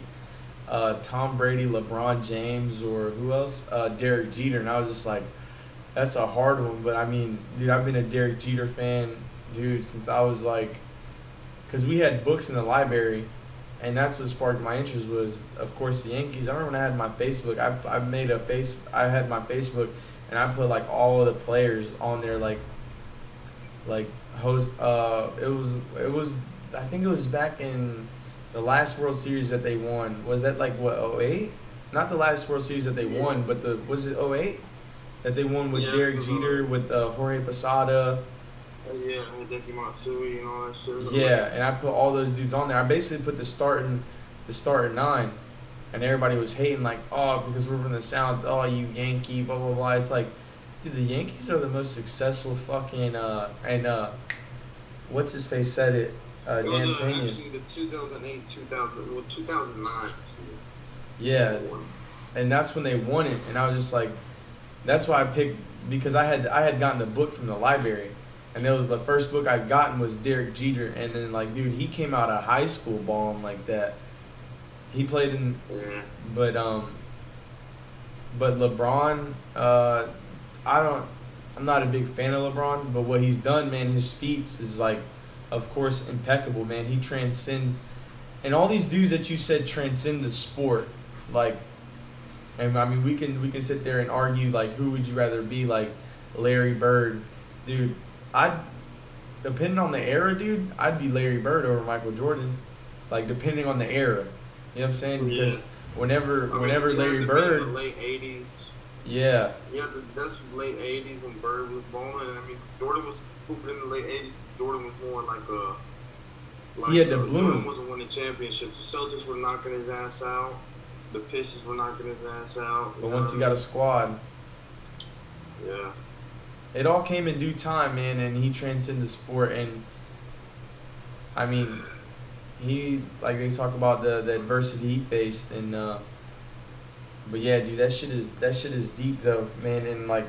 Uh, Tom Brady, LeBron James, or who else? Uh, Derek Jeter. And I was just like, that's a hard one. But I mean, dude, I've been a Derek Jeter fan, dude, since I was like, because we had books in the library, and that's what sparked my interest was, of course, the Yankees. I remember when I had my Facebook, I, I made a face, I had my Facebook, and I put like all of the players on there, like, like host. Uh, it was it was I think it was back in the last World Series that they won. Was that like what 08? Not the last World Series that they Yeah. won, but the was it 08? That they won with Yeah, Derek Jeter, with uh, Jorge Posada. Oh, yeah, and Deki Matsui and all that shit. Yeah, and I put all those dudes on there. I basically put the starting, the starting nine, and everybody was hating like, oh, because we're from the South, oh, you Yankee, blah blah blah. It's like, dude, the Yankees are the most successful fucking uh and uh, what's his face said it, uh, It was Dan uh, actually the 2008, 2000, well, 2009 season. Yeah, and that's when they won it, and I was just like, that's why I picked because I had I had gotten the book from the library, and it was the first book I'd gotten was Derek Jeter, and then like, dude, he came out of high school balling like that. He played in, Yeah. but um, but LeBron, uh, I don't, I'm not a big fan of LeBron, but what he's done, man, his feats is like, of course, impeccable, man. He transcends, and all these dudes that you said transcend the sport, like, and I mean, we can we can sit there and argue like, who would you rather be, like, Larry Bird, dude. I'd, depending on the era, dude, I'd be Larry Bird over Michael Jordan, like depending on the era. You know what I'm saying? Because Yeah. whenever I whenever have Larry Bird, the late 80s. yeah, have that's late 80s when Bird was balling. I mean, Jordan was in the late 80s. Jordan was more like a. Like He had to bloom. Jordan wasn't winning championships. The Celtics were knocking his ass out. The Pistons were knocking his ass out. but once he got a squad, Yeah. It all came in due time, man, and he transcended the sport. And I mean, he like they talk about the the adversity he faced, and uh, but yeah, dude, that shit is that shit is deep though, man. And like,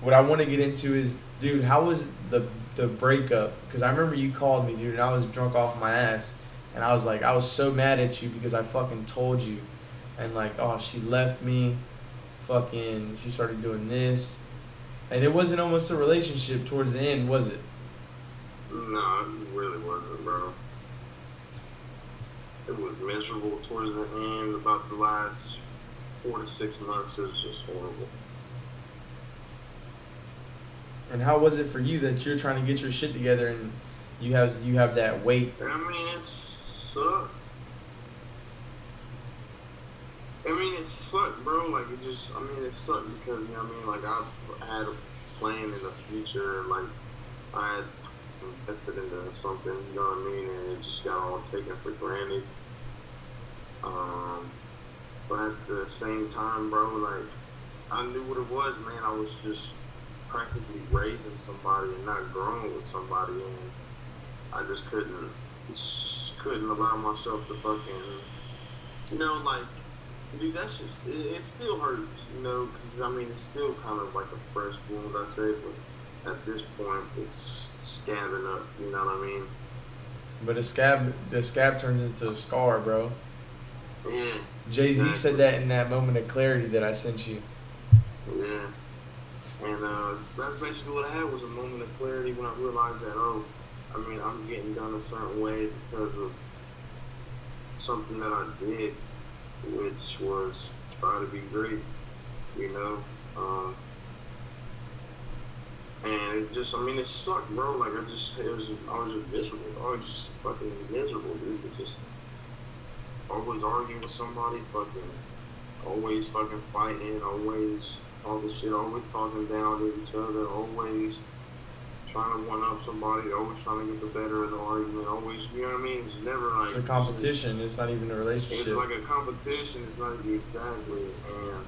what I want to get into is, dude, how was the the breakup? Because I remember you called me, dude, and I was drunk off my ass, and I was like, I was so mad at you because I fucking told you, and like, oh, she left me, fucking, she started doing this, and it wasn't almost a relationship towards the end, was it? No, it really wasn't, bro. It was miserable towards the end. About the last four to six months, it was just horrible. And how was it for you that you're trying to get your shit together and you have you have that weight? I mean, it sucked. I mean, it sucked, bro. Like, it just, I mean, it sucked because, you know what I mean? Like, I had a plan in the future. Like, I had invested into something, you know what I mean? And it just got all taken for granted. Um, but at the same time, bro, like, I knew what it was, man. I was just practically raising somebody and not growing with somebody. And I just couldn't, just couldn't allow myself to fucking, you know, like, dude, that's just, it, it still hurts, you know, because, I mean, it's still kind of like a fresh wound, I say, but at this point, it's scabbing up, you know what I mean? But the scab the scab turns into a scar, bro. Yeah. Jay Z Exactly. said that in that moment of clarity that I sent you. Yeah. And uh, that's basically what I had was a moment of clarity when I realized that, oh, I mean, I'm getting done a certain way because of something that I did, which was try to be great, you know? Um, and it just, I mean, it sucked, bro. Like, I just, it was, I was just miserable. I was just fucking miserable, dude. It just, always arguing with somebody, fucking, always fucking fighting, always talking shit, always talking down to each other, always trying to one up somebody, always trying to get the better of the argument, always, you know what I mean? It's never like It's a competition. It's not even a relationship. It's, like a competition. It's not exactly, and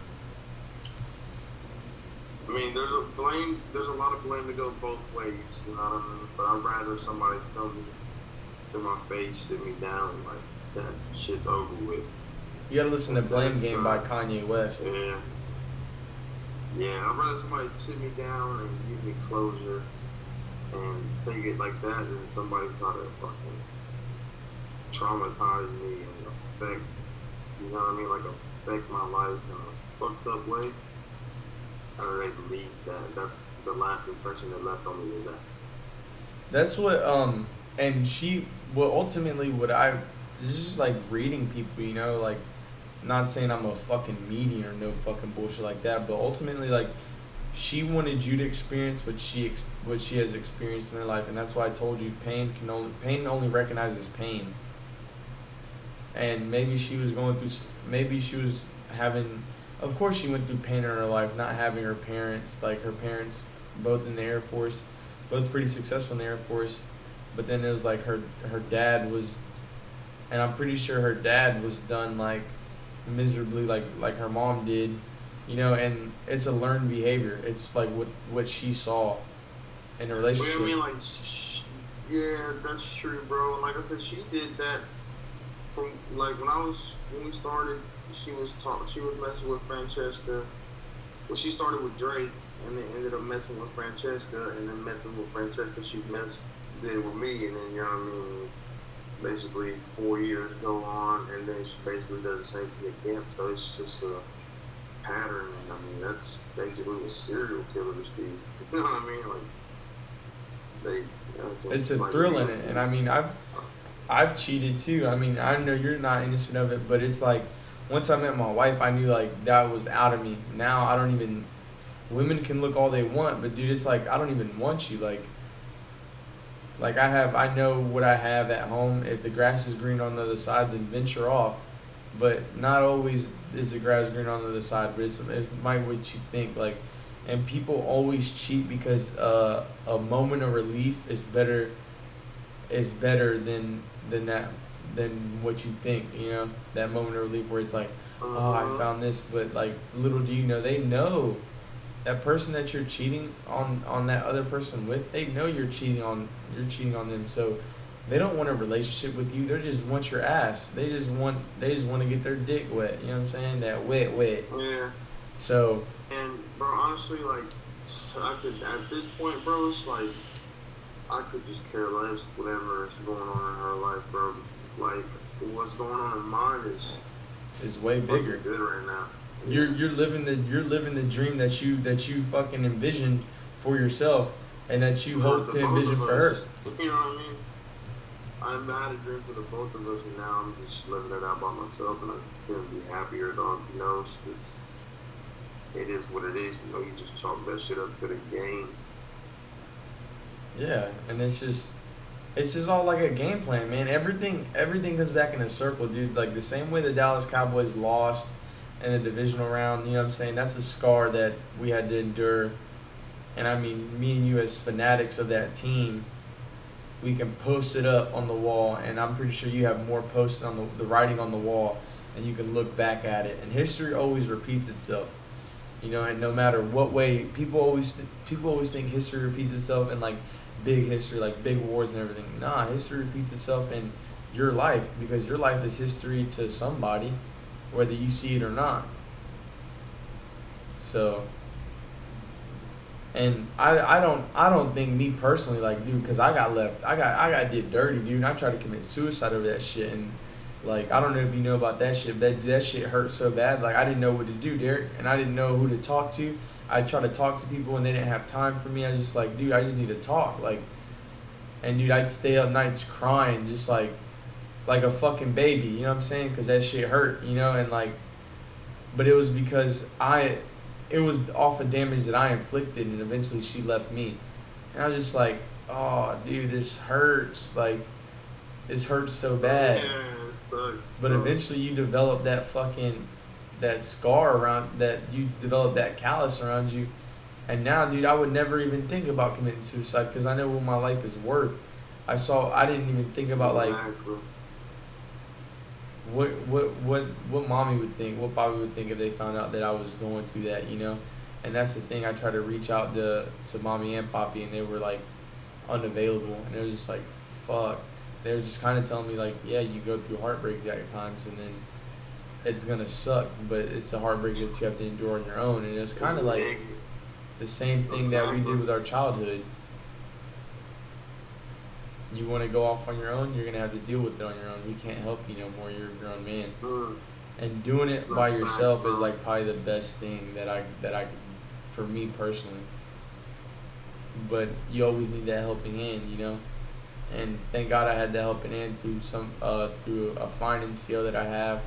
I mean, there's a blame. There's a lot of blame to go both ways. You know what I mean? But I'd rather somebody tell me to my face, sit me down, like that shit's over with. You gotta listen to Blame Game by Kanye West. Yeah. Yeah, I'd rather somebody sit me down and give me closure and take it like that and somebody try to fucking traumatize me and affect, you know what I mean, like affect my life in a fucked up way. I really believe that. That's the last impression that left on me is that. That's what um and she well ultimately what I this is just like reading people, you know, like not saying I'm a fucking medium or no fucking bullshit like that, but ultimately like she wanted you to experience what she ex- what she has experienced in her life, and that's why I told you pain can only pain only recognizes pain. And maybe she was going through, maybe she was having, of course she went through pain in her life, not having her parents, like her parents, both in the Air Force, both pretty successful in the Air Force, but then it was like her her dad was, and I'm pretty sure her dad was done like miserably like like her mom did you know and it's a learned behavior it's like what what she saw in a Well, relationship I mean, like, sh- yeah, that's true, bro. And like I said, she did that from like when I was when we started. She was talk, she was messing with Francesca. Well, she started with Drake, and then ended up messing with Francesca, and then messing with Francesca. She messed did with me, and then you know what I mean. Basically, four years go on, and then she basically does the same thing again. So it's just a pattern, I mean that's basically what serial killers do. You know what I mean? Like they. You know, so it's a like, thrill in it and i mean i've i've cheated too i mean i know you're not innocent of it but it's like once i met my wife i knew like that was out of me now i don't even women can look all they want but dude it's like i don't even want you like like i have i know what i have at home if the grass is green on the other side then venture off but not always is the grass green on the other side but it's it might what you think like and people always cheat because uh, a moment of relief is better is better than than that than what you think you know that moment of relief where it's like oh i Uh-huh. found this but like little do you know they know that person that you're cheating on on that other person with, they know you're cheating on you're cheating on them. So they don't want a relationship with you. They just want your ass. They just want they just want to get their dick wet. You know what I'm saying? That wet wet. Oh, yeah. So And bro, honestly, like I could at this point, bro, it's like I could just care less whatever is going on in her life, bro. Like what's going on in mine is it's way bigger. good right now. You're you're living the you're living the dream that you that you fucking envisioned for yourself and that you hope to envision for her. You know what I mean? I'm had a dream for the both of us, and now I'm just living it out by myself, and I couldn't be happier, dog. You know, it's just, it is what it is. You know, you just chalk that shit up to the game. Yeah, and it's just it's just all like a game plan, man. Everything everything comes back in a circle, dude. Like the same way the Dallas Cowboys lost in the divisional round, you know what I'm saying? That's a scar that we had to endure. And I mean, me and you as fanatics of that team, we can post it up on the wall, and I'm pretty sure you have more posted on the, the writing on the wall, and you can look back at it. And history always repeats itself, you know. And no matter what way, people always th- people always think history repeats itself in like big history, like big wars and everything. Nah, history repeats itself in your life because your life is history to somebody, whether you see it or not. So, and I, I don't I don't think me personally like dude because I got left I got I got did dirty dude and I tried to commit suicide over that shit. And like I don't know if you know about that shit that that shit hurt so bad like I didn't know what to do Derick and I didn't know who to talk to. I tried to talk to people and they didn't have time for me. I was just like dude I just need to talk like and dude I'd stay up nights crying just like like a fucking baby you know what I'm saying? Because that shit hurt you know? And like but it was because I it was off of damage that I inflicted, and eventually she left me. And I was just like, oh, dude, this hurts. Like, this hurts so bad. Yeah, it sucks. But eventually you develop that fucking, that scar around, that you develop that callus around you. And now, dude, I would never even think about committing suicide because I know what my life is worth. I saw, I didn't even think about like. What what what what mommy would think, what Bobby would think if they found out that I was going through that, you know. And that's the thing. I tried to reach out to to mommy and poppy, and they were like unavailable, and it was just like fuck. They were just kind of telling me like, yeah, you go through heartbreak at times, and then it's gonna suck, but it's a heartbreak that you have to endure on your own, and it's kind of like the same thing that we do with our childhood. You want to go off on your own, you're gonna have to deal with it on your own. We can't help you no more. You're a grown man, Mm. and doing it by yourself is like probably the best thing that I that I, for me personally. But you always need that helping hand, you know. And thank God I had that helping hand through some uh through a fine NCO that I have,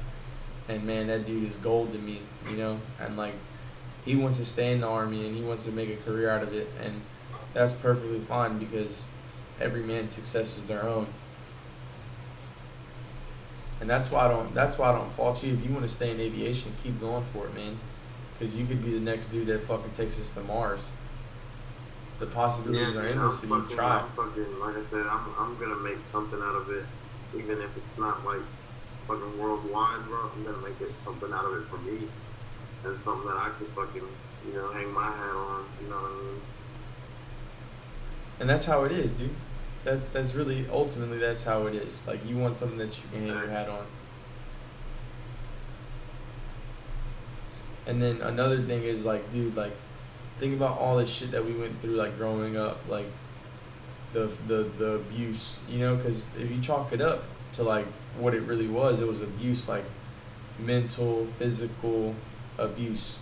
and man, that dude is gold to me, you know. And like, he wants to stay in the army and he wants to make a career out of it, and that's perfectly fine because every man's success is their own. And that's why I don't. That's why I don't fault you. If you want to stay in aviation, keep going for it, man. Because you could be the next dude that fucking takes us to Mars. The possibilities are endless if you try. I'm fucking, like I said, I'm, I'm gonna make something out of it, even if it's not like fucking worldwide, bro. I'm gonna make it something out of it for me, and something that I could fucking, you know, hang my hat on. You know what I mean? And that's how it is, dude. That's that's really ultimately that's how it is. Like you want something that you can hang your hat on. And then another thing is like, dude, like think about all the shit that we went through like growing up, like the the the abuse, you know, cuz if you chalk it up to like what it really was, it was abuse like mental, physical abuse.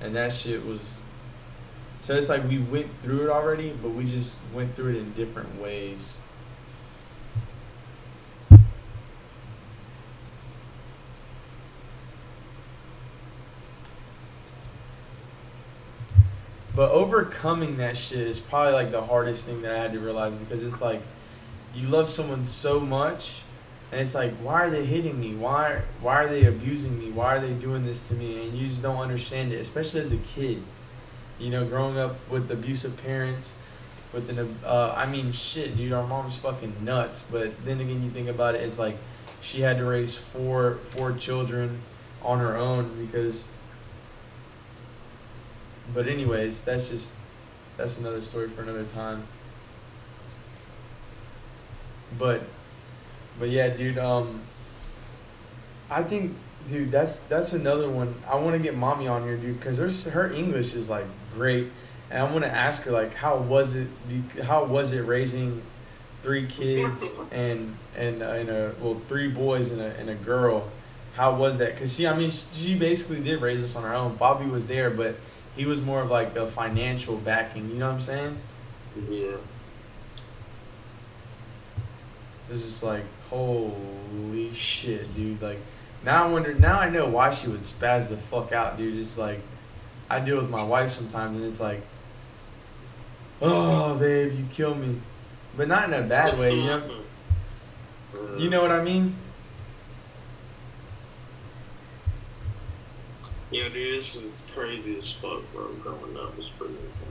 And that shit was so it's like we went through it already, but we just went through it in different ways. But overcoming that shit is probably like the hardest thing that I had to realize because it's like you love someone so much and it's like why are they hitting me? Why why are they abusing me? Why are they doing this to me? And you just don't understand it, especially as a kid you know, growing up with abusive parents, with an, uh, I mean, shit, dude, our mom's fucking nuts. But then again, you think about it, it's like she had to raise four four children on her own because but anyways, that's just that's another story for another time. But but yeah, dude, um I think dude, that's that's another one. I want to get mommy on here, dude, her her English is like great. And I want to ask her like how was it how was it raising three kids and and uh, and a well three boys and a and a girl? How was that? Because she i mean she basically did raise us on her own. Bobby was there but he was more of like the financial backing you know what i'm saying? Yeah. it was just like holy shit dude. Like now i wonder now i know why she would spaz the fuck out dude. Just like i deal with my wife sometimes and it's like oh babe you kill me but not in a bad way you know you know what i mean Yeah, dude, this was crazy as fuck, bro. Growing up was pretty insane.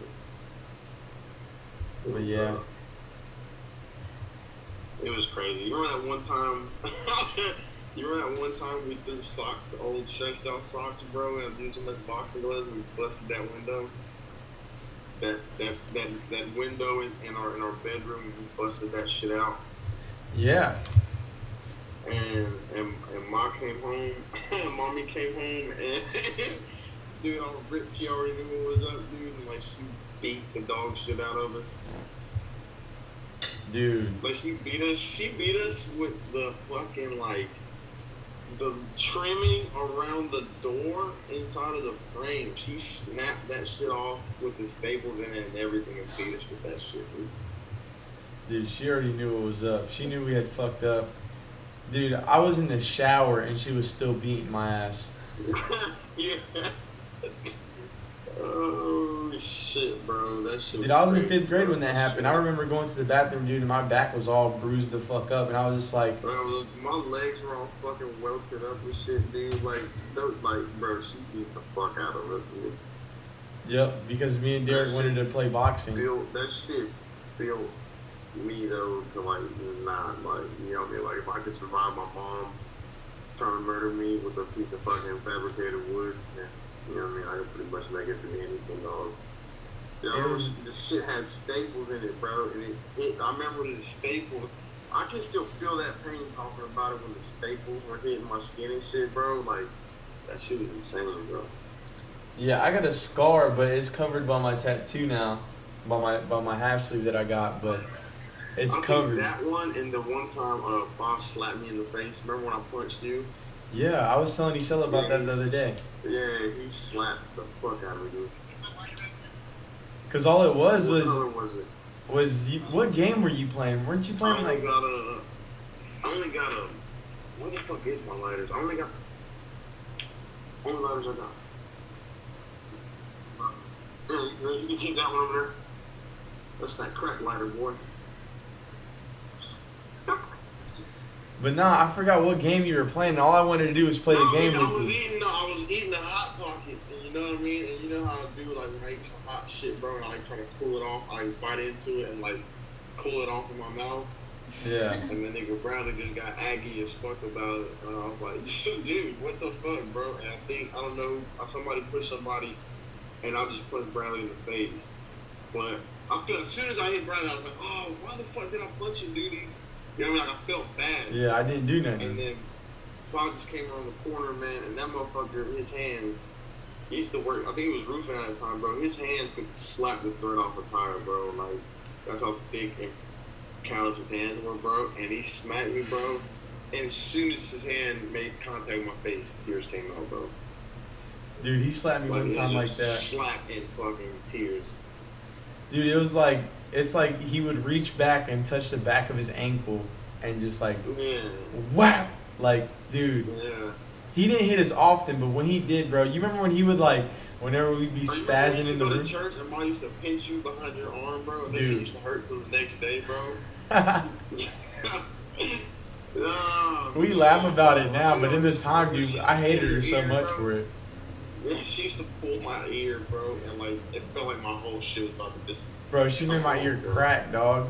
But was, yeah. uh, it was crazy. You remember that one time? you remember that one time we threw socks, old stretched out socks, bro, and used them as boxing gloves and busted that window. That that that that window in, in our in our bedroom, we busted that shit out. yeah and and and Ma came home, mommy came home, and dude, all ripped. She already knew what was up, dude, and like she beat the dog shit out of us. dude Like she beat us. She beat us with the fucking like the trimming around the door inside of the frame. She snapped that shit off with the staples in it and everything, and beat us with that shit. Dude. Dude, she already knew what was up. She knew we had fucked up. Dude, I was in the shower and she was still beating my ass. yeah. Oh. Shit, bro! That shit. Dude, I was in fifth grade when that happened. I remember going to the bathroom, dude, and my back was all bruised the fuck up, and I was just like, Bro, look, my legs were all fucking welted up and shit, dude. Like, like, bro, she beat the fuck out of us, dude. yep, because me and Derick wanted to play boxing. Built that shit built me though to like not like you know what I mean. Like, if I could survive my mom trying to murder me with a piece of fucking fabricated wood, you know what I mean. I could pretty much make it to anything, dog. You know, It was- the shit had staples in it, bro, and it. I remember the staples. I can still feel that pain talking about it when the staples were hitting my skin and shit, bro. Like that shit was insane, bro. Yeah, I got a scar, but it's covered by my tattoo now, by my by my half sleeve that I got, but it's I covered. that one and the one time uh, Bob slapped me in the face. Remember when I punched you? Yeah, I was telling Isella about that the other day. Yeah, he slapped the fuck out of me, dude. Cause all it was What was color was it? was you, what game were you playing? Weren't you I playing only like? got a. I only got a. What the fuck is my lighters? I only got. Only lighters I got. You, you can keep that one over there. That's that crack lighter, boy. But nah, I forgot what game you were playing. All I wanted to do was play the No, game I was with you. Was eating the hot pocket. And you know what I mean? And you know how I do like when I eat some hot shit, bro. And I like try to cool it off. I like, bite into it and like cool it off in my mouth. Yeah. And then nigga Bradley just got aggy as fuck about it. And I was like, dude, what the fuck, bro? And I think I don't know. Uh, somebody pushed somebody, and I just punched Bradley in the face. But I feel as soon as I hit Bradley, I was like, oh, why the fuck did I punch him, dude? You know what I mean? Like I felt bad. Yeah, I didn't do And nothing. then Just came around the corner, man, and that motherfucker, his hands, he used to work, I think he was roofing at the time, bro. His hands could slap the thread off a tire, bro. Like, that's how thick and callous his hands were, bro. And he smacked me, bro. And as soon as his hand made contact with my face, tears came out, bro. Dude, he slapped me Like, one time like that. Slap and fucking tears. Dude, it was like it's like he would reach back and touch the back of his ankle and just like Yeah, wow. Like, dude, yeah. he didn't hit us often, but when he did, bro, you remember when he would like whenever we'd be Bro, you remember when we spazzing in the room. church and mom used to pinch you behind your arm, bro. And Dude. used to hurt till the next day, bro. We laugh about it now, but in the time, dude, I hated her so much for it. Yeah, she used to pull my ear, bro, and like it felt like my whole shit was about to just. Bro, she made my ear crack, dog.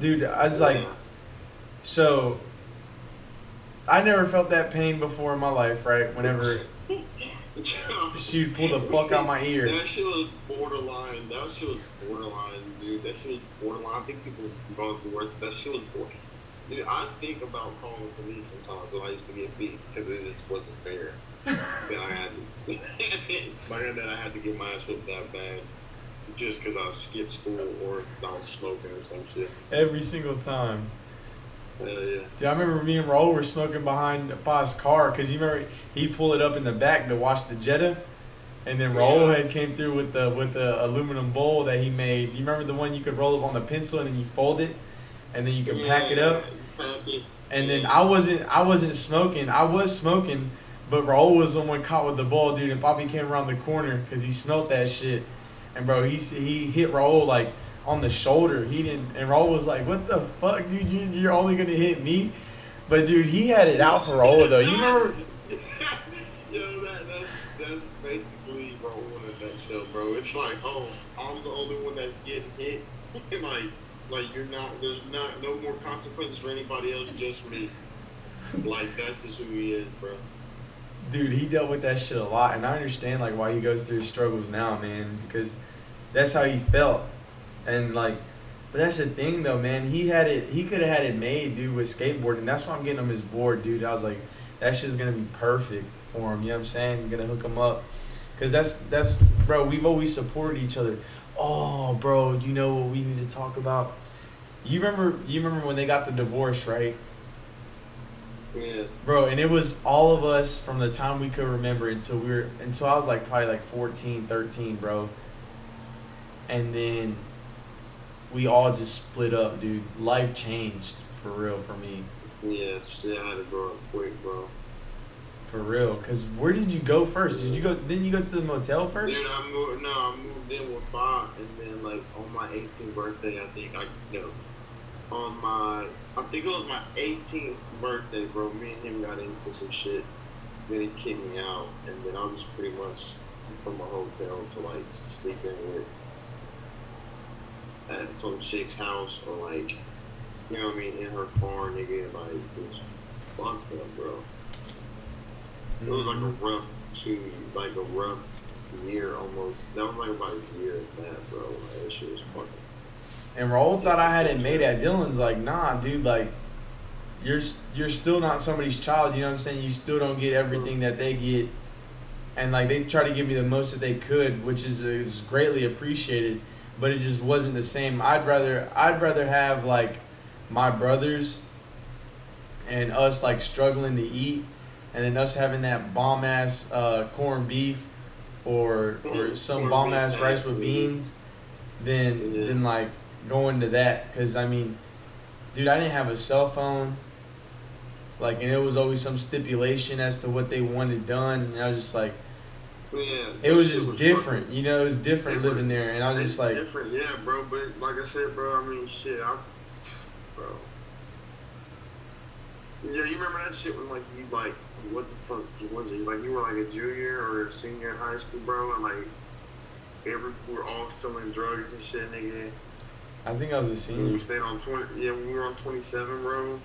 Dude, I was like. So I never felt that pain before in my life, right? Whenever She'd pull the fuck out my ear. That shit was borderline. That shit was borderline, dude. That shit was borderline. I think people going through worse. That shit was borderline. Dude, I think about calling the police sometimes when I used to get beat because it just wasn't fair. that I had to, like that I had to get my ass whipped that bad just because I skipped school or I was smoking or some shit. Every single time. Hell yeah. Dude, I remember me and Raul were smoking behind his car because you remember he pulled it up in the back to watch the Jetta, and then Raul Yeah. had came through with the with the aluminum bowl that he made. You remember the one you could roll up on the pencil and then you fold it, and then you can pack it up. Pack. And then I wasn't I wasn't smoking. I was smoking, but Raul was the one caught with the ball, dude. And Bobby came around the corner because he smelt that shit. And bro, he he hit Raul like on the shoulder. He didn't. And Raul was like, "What the fuck, dude? You, you're only gonna hit me." But dude, he had it out for Raul though. You remember? Yo, that, that's that's basically bro in a nutshell, bro. It's like, oh, I'm the only one that's getting hit, and like, like you're not. There's not no more consequences for anybody else, just me. Like that's just who he is, bro. Dude, he dealt with that shit a lot, and I understand like why he goes through his struggles now, man. Because that's how he felt, and like, but that's the thing though, man. He had it. He could have had it made, dude, with skateboarding. That's why I'm getting him his board, dude. I was like, that shit's gonna be perfect for him. You know what I'm saying? I'm gonna hook him up, cause that's that's bro. We've always supported each other. Oh, bro, you know what we need to talk about? You remember? You remember when they got the divorce, right? Yeah. Bro, and it was all of us from the time we could remember until we were until I was like probably like 14, 13, bro. And then we all just split up, dude. Life changed for real for me. Yeah, shit, I had to grow up quick, bro. For real. Cause where did you go first? Did you go didn't you go to the motel first? Dude, I moved. No, I moved in with Bob, and then like on my 18th birthday, I think I no, on my I think it was my 18th birthday, bro. Me and him got into some shit. Then he kicked me out, and then I was just pretty much from a hotel to like sleeping with at some chick's house or like you know what I mean in her car, nigga. Like it's fucked up, bro. It was like a mm-hmm. rough two, like a rough year almost. That was like about a year of that, bro. Like, that shit was fucking. And Raul thought I had it made at Dylan's like, nah, dude, like you're you're still not somebody's child, you know what I'm saying? You still don't get everything that they get. And like they try to give me the most that they could, which is is greatly appreciated, but it just wasn't the same. I'd rather I'd rather have like my brothers and us like struggling to eat and then us having that bomb ass uh, corned beef or or some bomb ass rice with beans than than like going to that because I mean, dude, I didn't have a cell phone. Like, and it was always some stipulation as to what they wanted done, and I was just like, Yeah. it was just different, fucking- you know, it was different It living was- there, and I was just like, different, yeah, bro. But like I said, bro, I mean, shit, I, bro. Yeah, you remember that shit when like you like what the fuck was it? Like you were like a junior or a senior in high school, bro, and like every we were all selling drugs and shit, nigga. I think I was a And senior. we stayed on twenty. Yeah, we were on twenty seven, bro.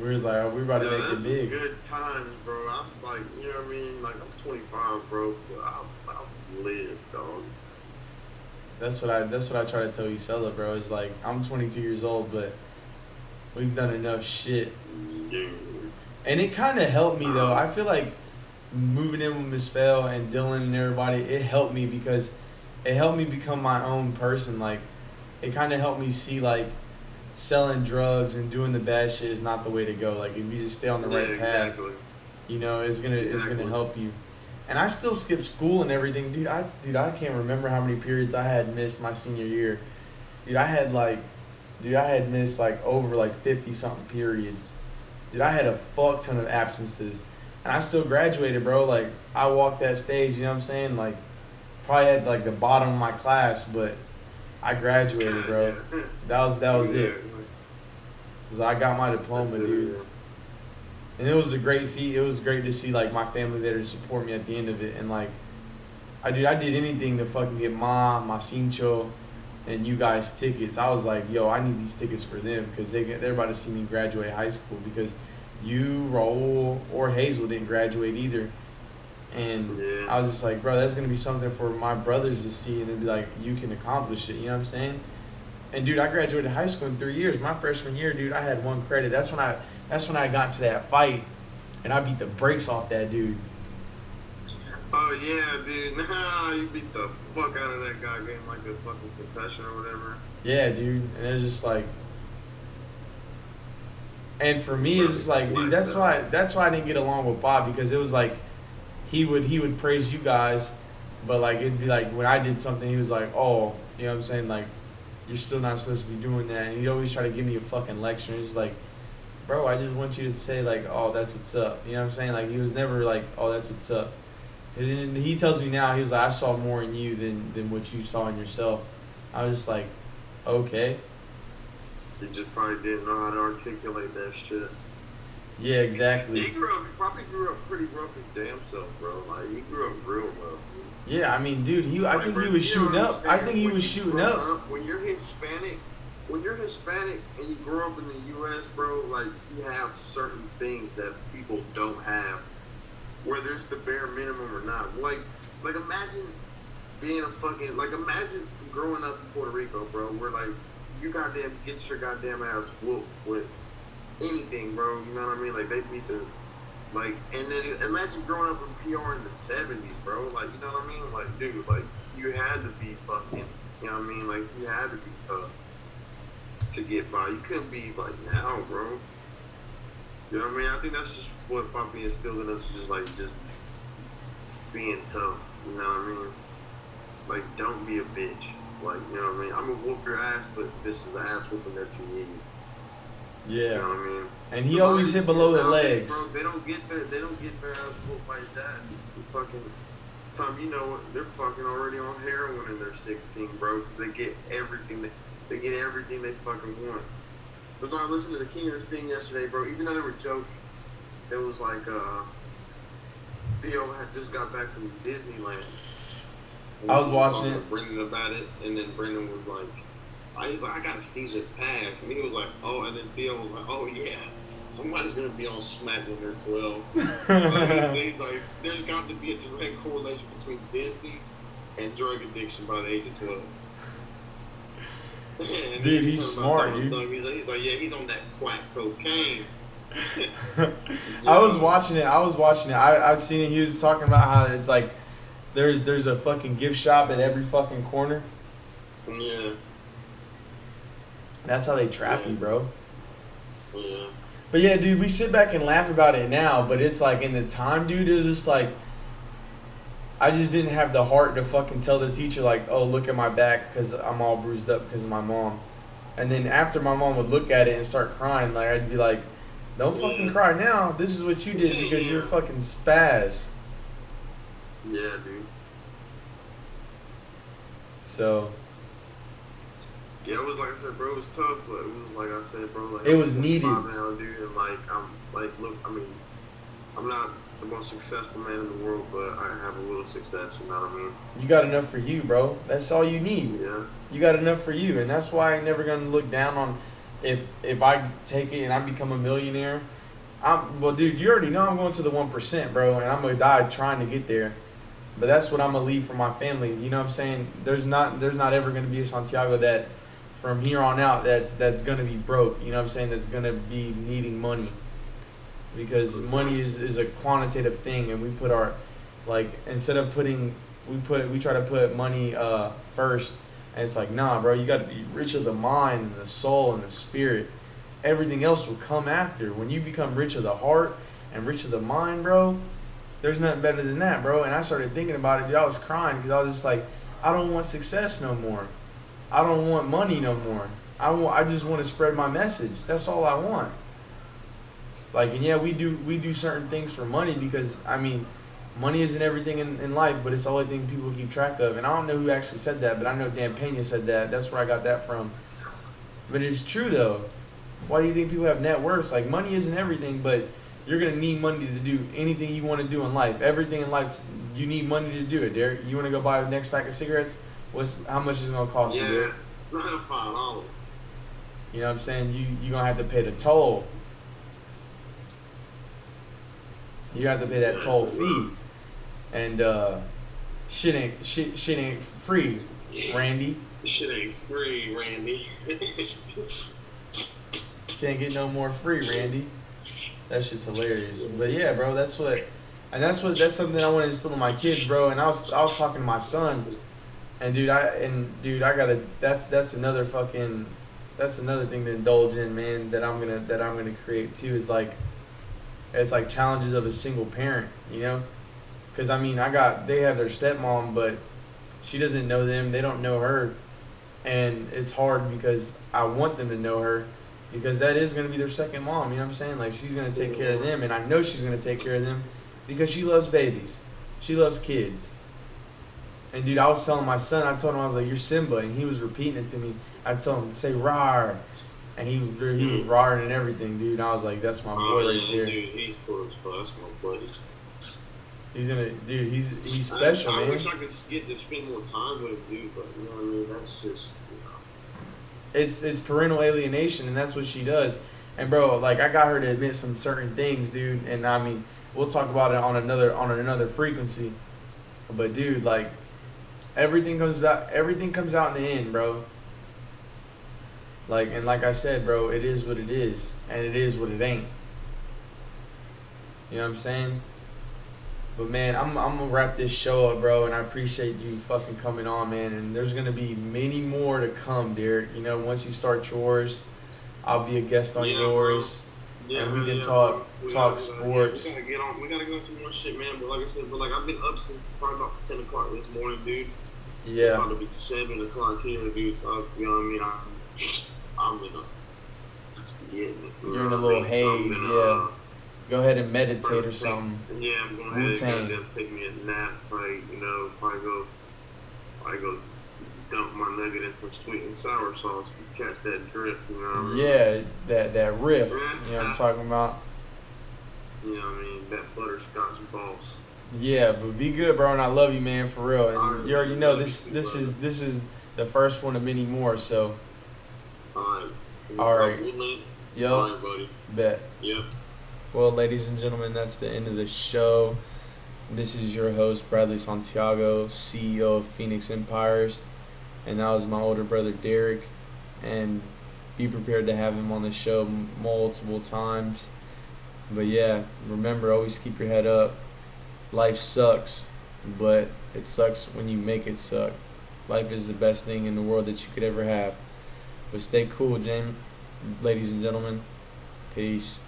We were like, oh, we about to Yeah, make it big. Good times, bro. I'm like, you know what I mean? Like I'm 25, bro. But I've, I've lived, dog. That's what I. That's what I try to tell Isella, bro. Is like, I'm 22 years old, but we've done enough shit Dude. And it kind of helped me though. I feel like moving in with Miss Fell and Dylan and everybody, it helped me because it helped me become my own person. Like, it kind of helped me see like selling drugs and doing the bad shit is not the way to go. Like, if you just stay on the yeah, right path, you know, it's gonna it's gonna help you. And I still skip school and everything, dude. I dude, I can't remember how many periods I had missed my senior year. Dude, I had like, dude, I had missed like over like fifty something periods. Dude, I had a fuck ton of absences, and I still graduated, bro. Like, I walked that stage. You know what I'm saying? Like, probably at like the bottom of my class, but I graduated, bro. That was that was it. Cause I got my diploma, dude. And it was a great feat. It was great to see like my family there to support me at the end of it. And like, I dude, I did anything to fucking get ma, my cincho, and you guys tickets. I was like, yo, I need these tickets for them because they get, they're about to see me graduate high school because you, Raul, or Hazel didn't graduate either. And Yeah. I was just like, bro, that's gonna be something for my brothers to see, and then be like, you can accomplish it. You know what I'm saying? And dude, I graduated high school in three years. My freshman year, dude, I had one credit. That's when I, that's when I got to that fight, and I beat the brakes off that dude. Oh yeah, dude. Nah, you beat the fuck out of that guy, getting like a fucking concussion or whatever. Yeah, dude, and it's just like, and for me, it's just like, dude, that's why, that's why I didn't get along with Bob because it was like, he would, he would praise you guys, but like it'd be like when I did something, he was like, oh, you know what I'm saying, like, you're still not supposed to be doing that, and he'd always try to give me a fucking lecture. And it's like, bro, I just want you to say like, oh, that's what's up. You know what I'm saying? Like he was never like, oh, that's what's up. And then he tells me now, he was like, I saw more in you than than what you saw in yourself. I was just like, okay, You just probably didn't know how to articulate that shit. Yeah, exactly. He grew up. He probably grew up pretty rough his damn self, bro. Like he grew up real rough. Yeah, I mean, dude, he I think bro, he was shooting up. I think he was shooting grow up. When you're Hispanic, when you're Hispanic and you grow up in the U.S., bro, like you have certain things that people don't have, whether it's the bare minimum or not. Like, like imagine being a fucking like imagine growing up in Puerto Rico, bro, where like you goddamn get your goddamn ass whooped with anything, bro. You know what I mean? Like they beat the like, and then imagine growing up in PR in the '70s, bro. Like, you know what I mean? Like, dude, like you had to be fucking, you know what I mean? Like you had to be tough to get by. You couldn't be like now, bro. You know what I mean? I think that's just what Poppy instilled in us, just like just being tough. You know what I mean? Like, don't be a bitch. Like, you know what I mean? I'm gonna whoop your ass, but this is the ass whooping that you need. You know Yeah, what I mean? and he always hit below the legs. Bro, they don't get their they don't get their ass whooped by that. You fucking Tom, you know what? They're fucking already on heroin and they're 16, bro. They get everything they they get everything they fucking want. Because I listened to the King and the Sting yesterday, bro. Even though they were joking, it was like uh Theo had just got back from Disneyland. I was watching it. Brendan about it, and then Brendan was like, I was like, I got a season pass, and he was like, oh, and then Theo was like, oh yeah, somebody's gonna be on Smack when they're twelve. Like, he's like, there's got to be a direct correlation between Disney and drug addiction by the age of twelve. And Dude, he's he's smart, dude. He's like, he's like, yeah, he's on that quack cocaine. I was watching it. I was watching it. I I've seen it. He was talking about how it's like there's there's a fucking gift shop at every fucking corner. Yeah, That's how they trap you, bro. yeah. But yeah, dude, we sit back and laugh about it now, but it's like in the time, dude, it was just like I just didn't have the heart to fucking tell the teacher like, "Oh, look at my back cuz I'm all bruised up because of my mom." And then after my mom would look at it and start crying, like I'd be like, "Don't fucking Yeah. cry now. This is what you did because you're fucking spaz." Yeah, dude. So, Yeah, it was like I said, bro. It was tough, but it was like I said, bro. Like It was needed. Now, dude, and like I'm like, look, I mean, I'm not the most successful man in the world, but I have a little success. You know what I mean? you got enough for you, bro. That's all you need. Yeah. You got enough for you, and that's why I ain't never gonna look down on if if I take it and I become a millionaire. I'm well, dude. You already know I'm going to the one percent, bro, and I'm gonna die trying to get there. But that's what I'm gonna leave for my family. You know what I'm saying? There's not there's not ever gonna be a Santiago that from here on out that's that's gonna be broke. You know what I'm saying? That's gonna be needing money because money is, is a quantitative thing, and we put our like instead of putting we put we try to put money uh first and it's like, nah, bro, you got to be rich of the mind and the soul and the spirit. Everything else will come after. When you become rich of the heart and rich of the mind, bro, there's nothing better than that, bro. And I started thinking about it, dude. I was crying because I was just like, I don't want success no more. I don't want money no more. I want. I just want to spread my message. That's all I want. Like, and yeah, we do we do certain things for money because I mean, money isn't everything in, in life, but it's the only thing people keep track of. And I don't know who actually said that, but I know Dan Pena said that. That's where I got that from. But it's true though. Why do you think people have net worths? Like money isn't everything, but you're gonna need money to do anything you want to do in life. Everything in life, you need money to do it. Derick, you want to go buy the next pack of cigarettes? What's how much is it gonna cost you? Yeah. Five dollars. You know what I'm saying? You you gonna have to pay the toll. You have to pay that toll fee. and uh, shit ain't shit shit ain't free, Randy. Shit ain't free, Randy. Can't get no more free, Randy. That shit's hilarious. But yeah, bro, that's what, and that's what that's something I want to instill in my kids, bro. And I was I was talking to my son, and dude, I and dude, I gotta. That's that's another fucking. That's another thing to indulge in, man. That I'm gonna that I'm gonna create too. Is like, it's like challenges of a single parent, you know. Because I mean, I got they have their stepmom, but she doesn't know them. They don't know her, and it's hard because I want them to know her because that is to be their second mom. You know what I'm saying? Like she's to take care of them, and I know she's to take care of them because she loves babies. She loves kids. And dude, I was telling my son, I told him I was like, "You're Simba," and he was repeating it to me. I told him, "Say rar," and he he was hmm. roaring and everything, dude. And I was like, "That's my boy Oh, right yeah, there." Dude, he's cool as fuck. That's my buddy. He's gonna, dude. He's he's special, I, I man. wish I could get to spend more time with him, dude, but you know what I mean? That's just, you know. it's it's parental alienation and that's what she does and bro like i got her to admit some certain things dude and i mean we'll talk about it on another on another frequency but dude like everything comes back everything comes out in the end bro like and like i said bro it is what it is and it is what it ain't you know what i'm saying but man, I'm I'm gonna wrap this show up, bro, and I appreciate you fucking coming on, man. And there's gonna be many more to come, Derick. You know, once you start yours, I'll be a guest on Yeah, yours. Yeah, And we can yeah, talk- We talk gotta- sports. We gotta get on. We gotta go into more shit, man. But like I said, but like I've been up since probably about ten o'clock this morning, dude. Yeah, About to be seven o'clock here, dude. So you know what I mean? I'm, I'm in a. Yeah, You're in a little haze, yeah. Uh, go ahead and meditate or something. Yeah, I'm going to Wu-Tang. goddamn take me a nap, probably, you know, probably go, probably go dump my nugget in some sweet and sour sauce, catch that drip, you know what I mean? Yeah, that that rift. You know what I'm talking about? You know what I mean? That butterscotch boss. Yeah, but be good, bro, and I love you, man, for real. And you already know this. This is this is the first one of many more. So, Alright. All right. Yo, Alright, buddy. bet. Yep. Well, ladies and gentlemen, that's the end of the show. This is your host, Bradley Santiago, CEO of Phoenix Empires. And that was my older brother, Derick. And be prepared to have him on the show multiple times. But yeah, remember, always keep your head up. Life sucks, but it sucks when you make it suck. Life is the best thing in the world that you could ever have. But stay cool, James. Ladies and gentlemen, peace.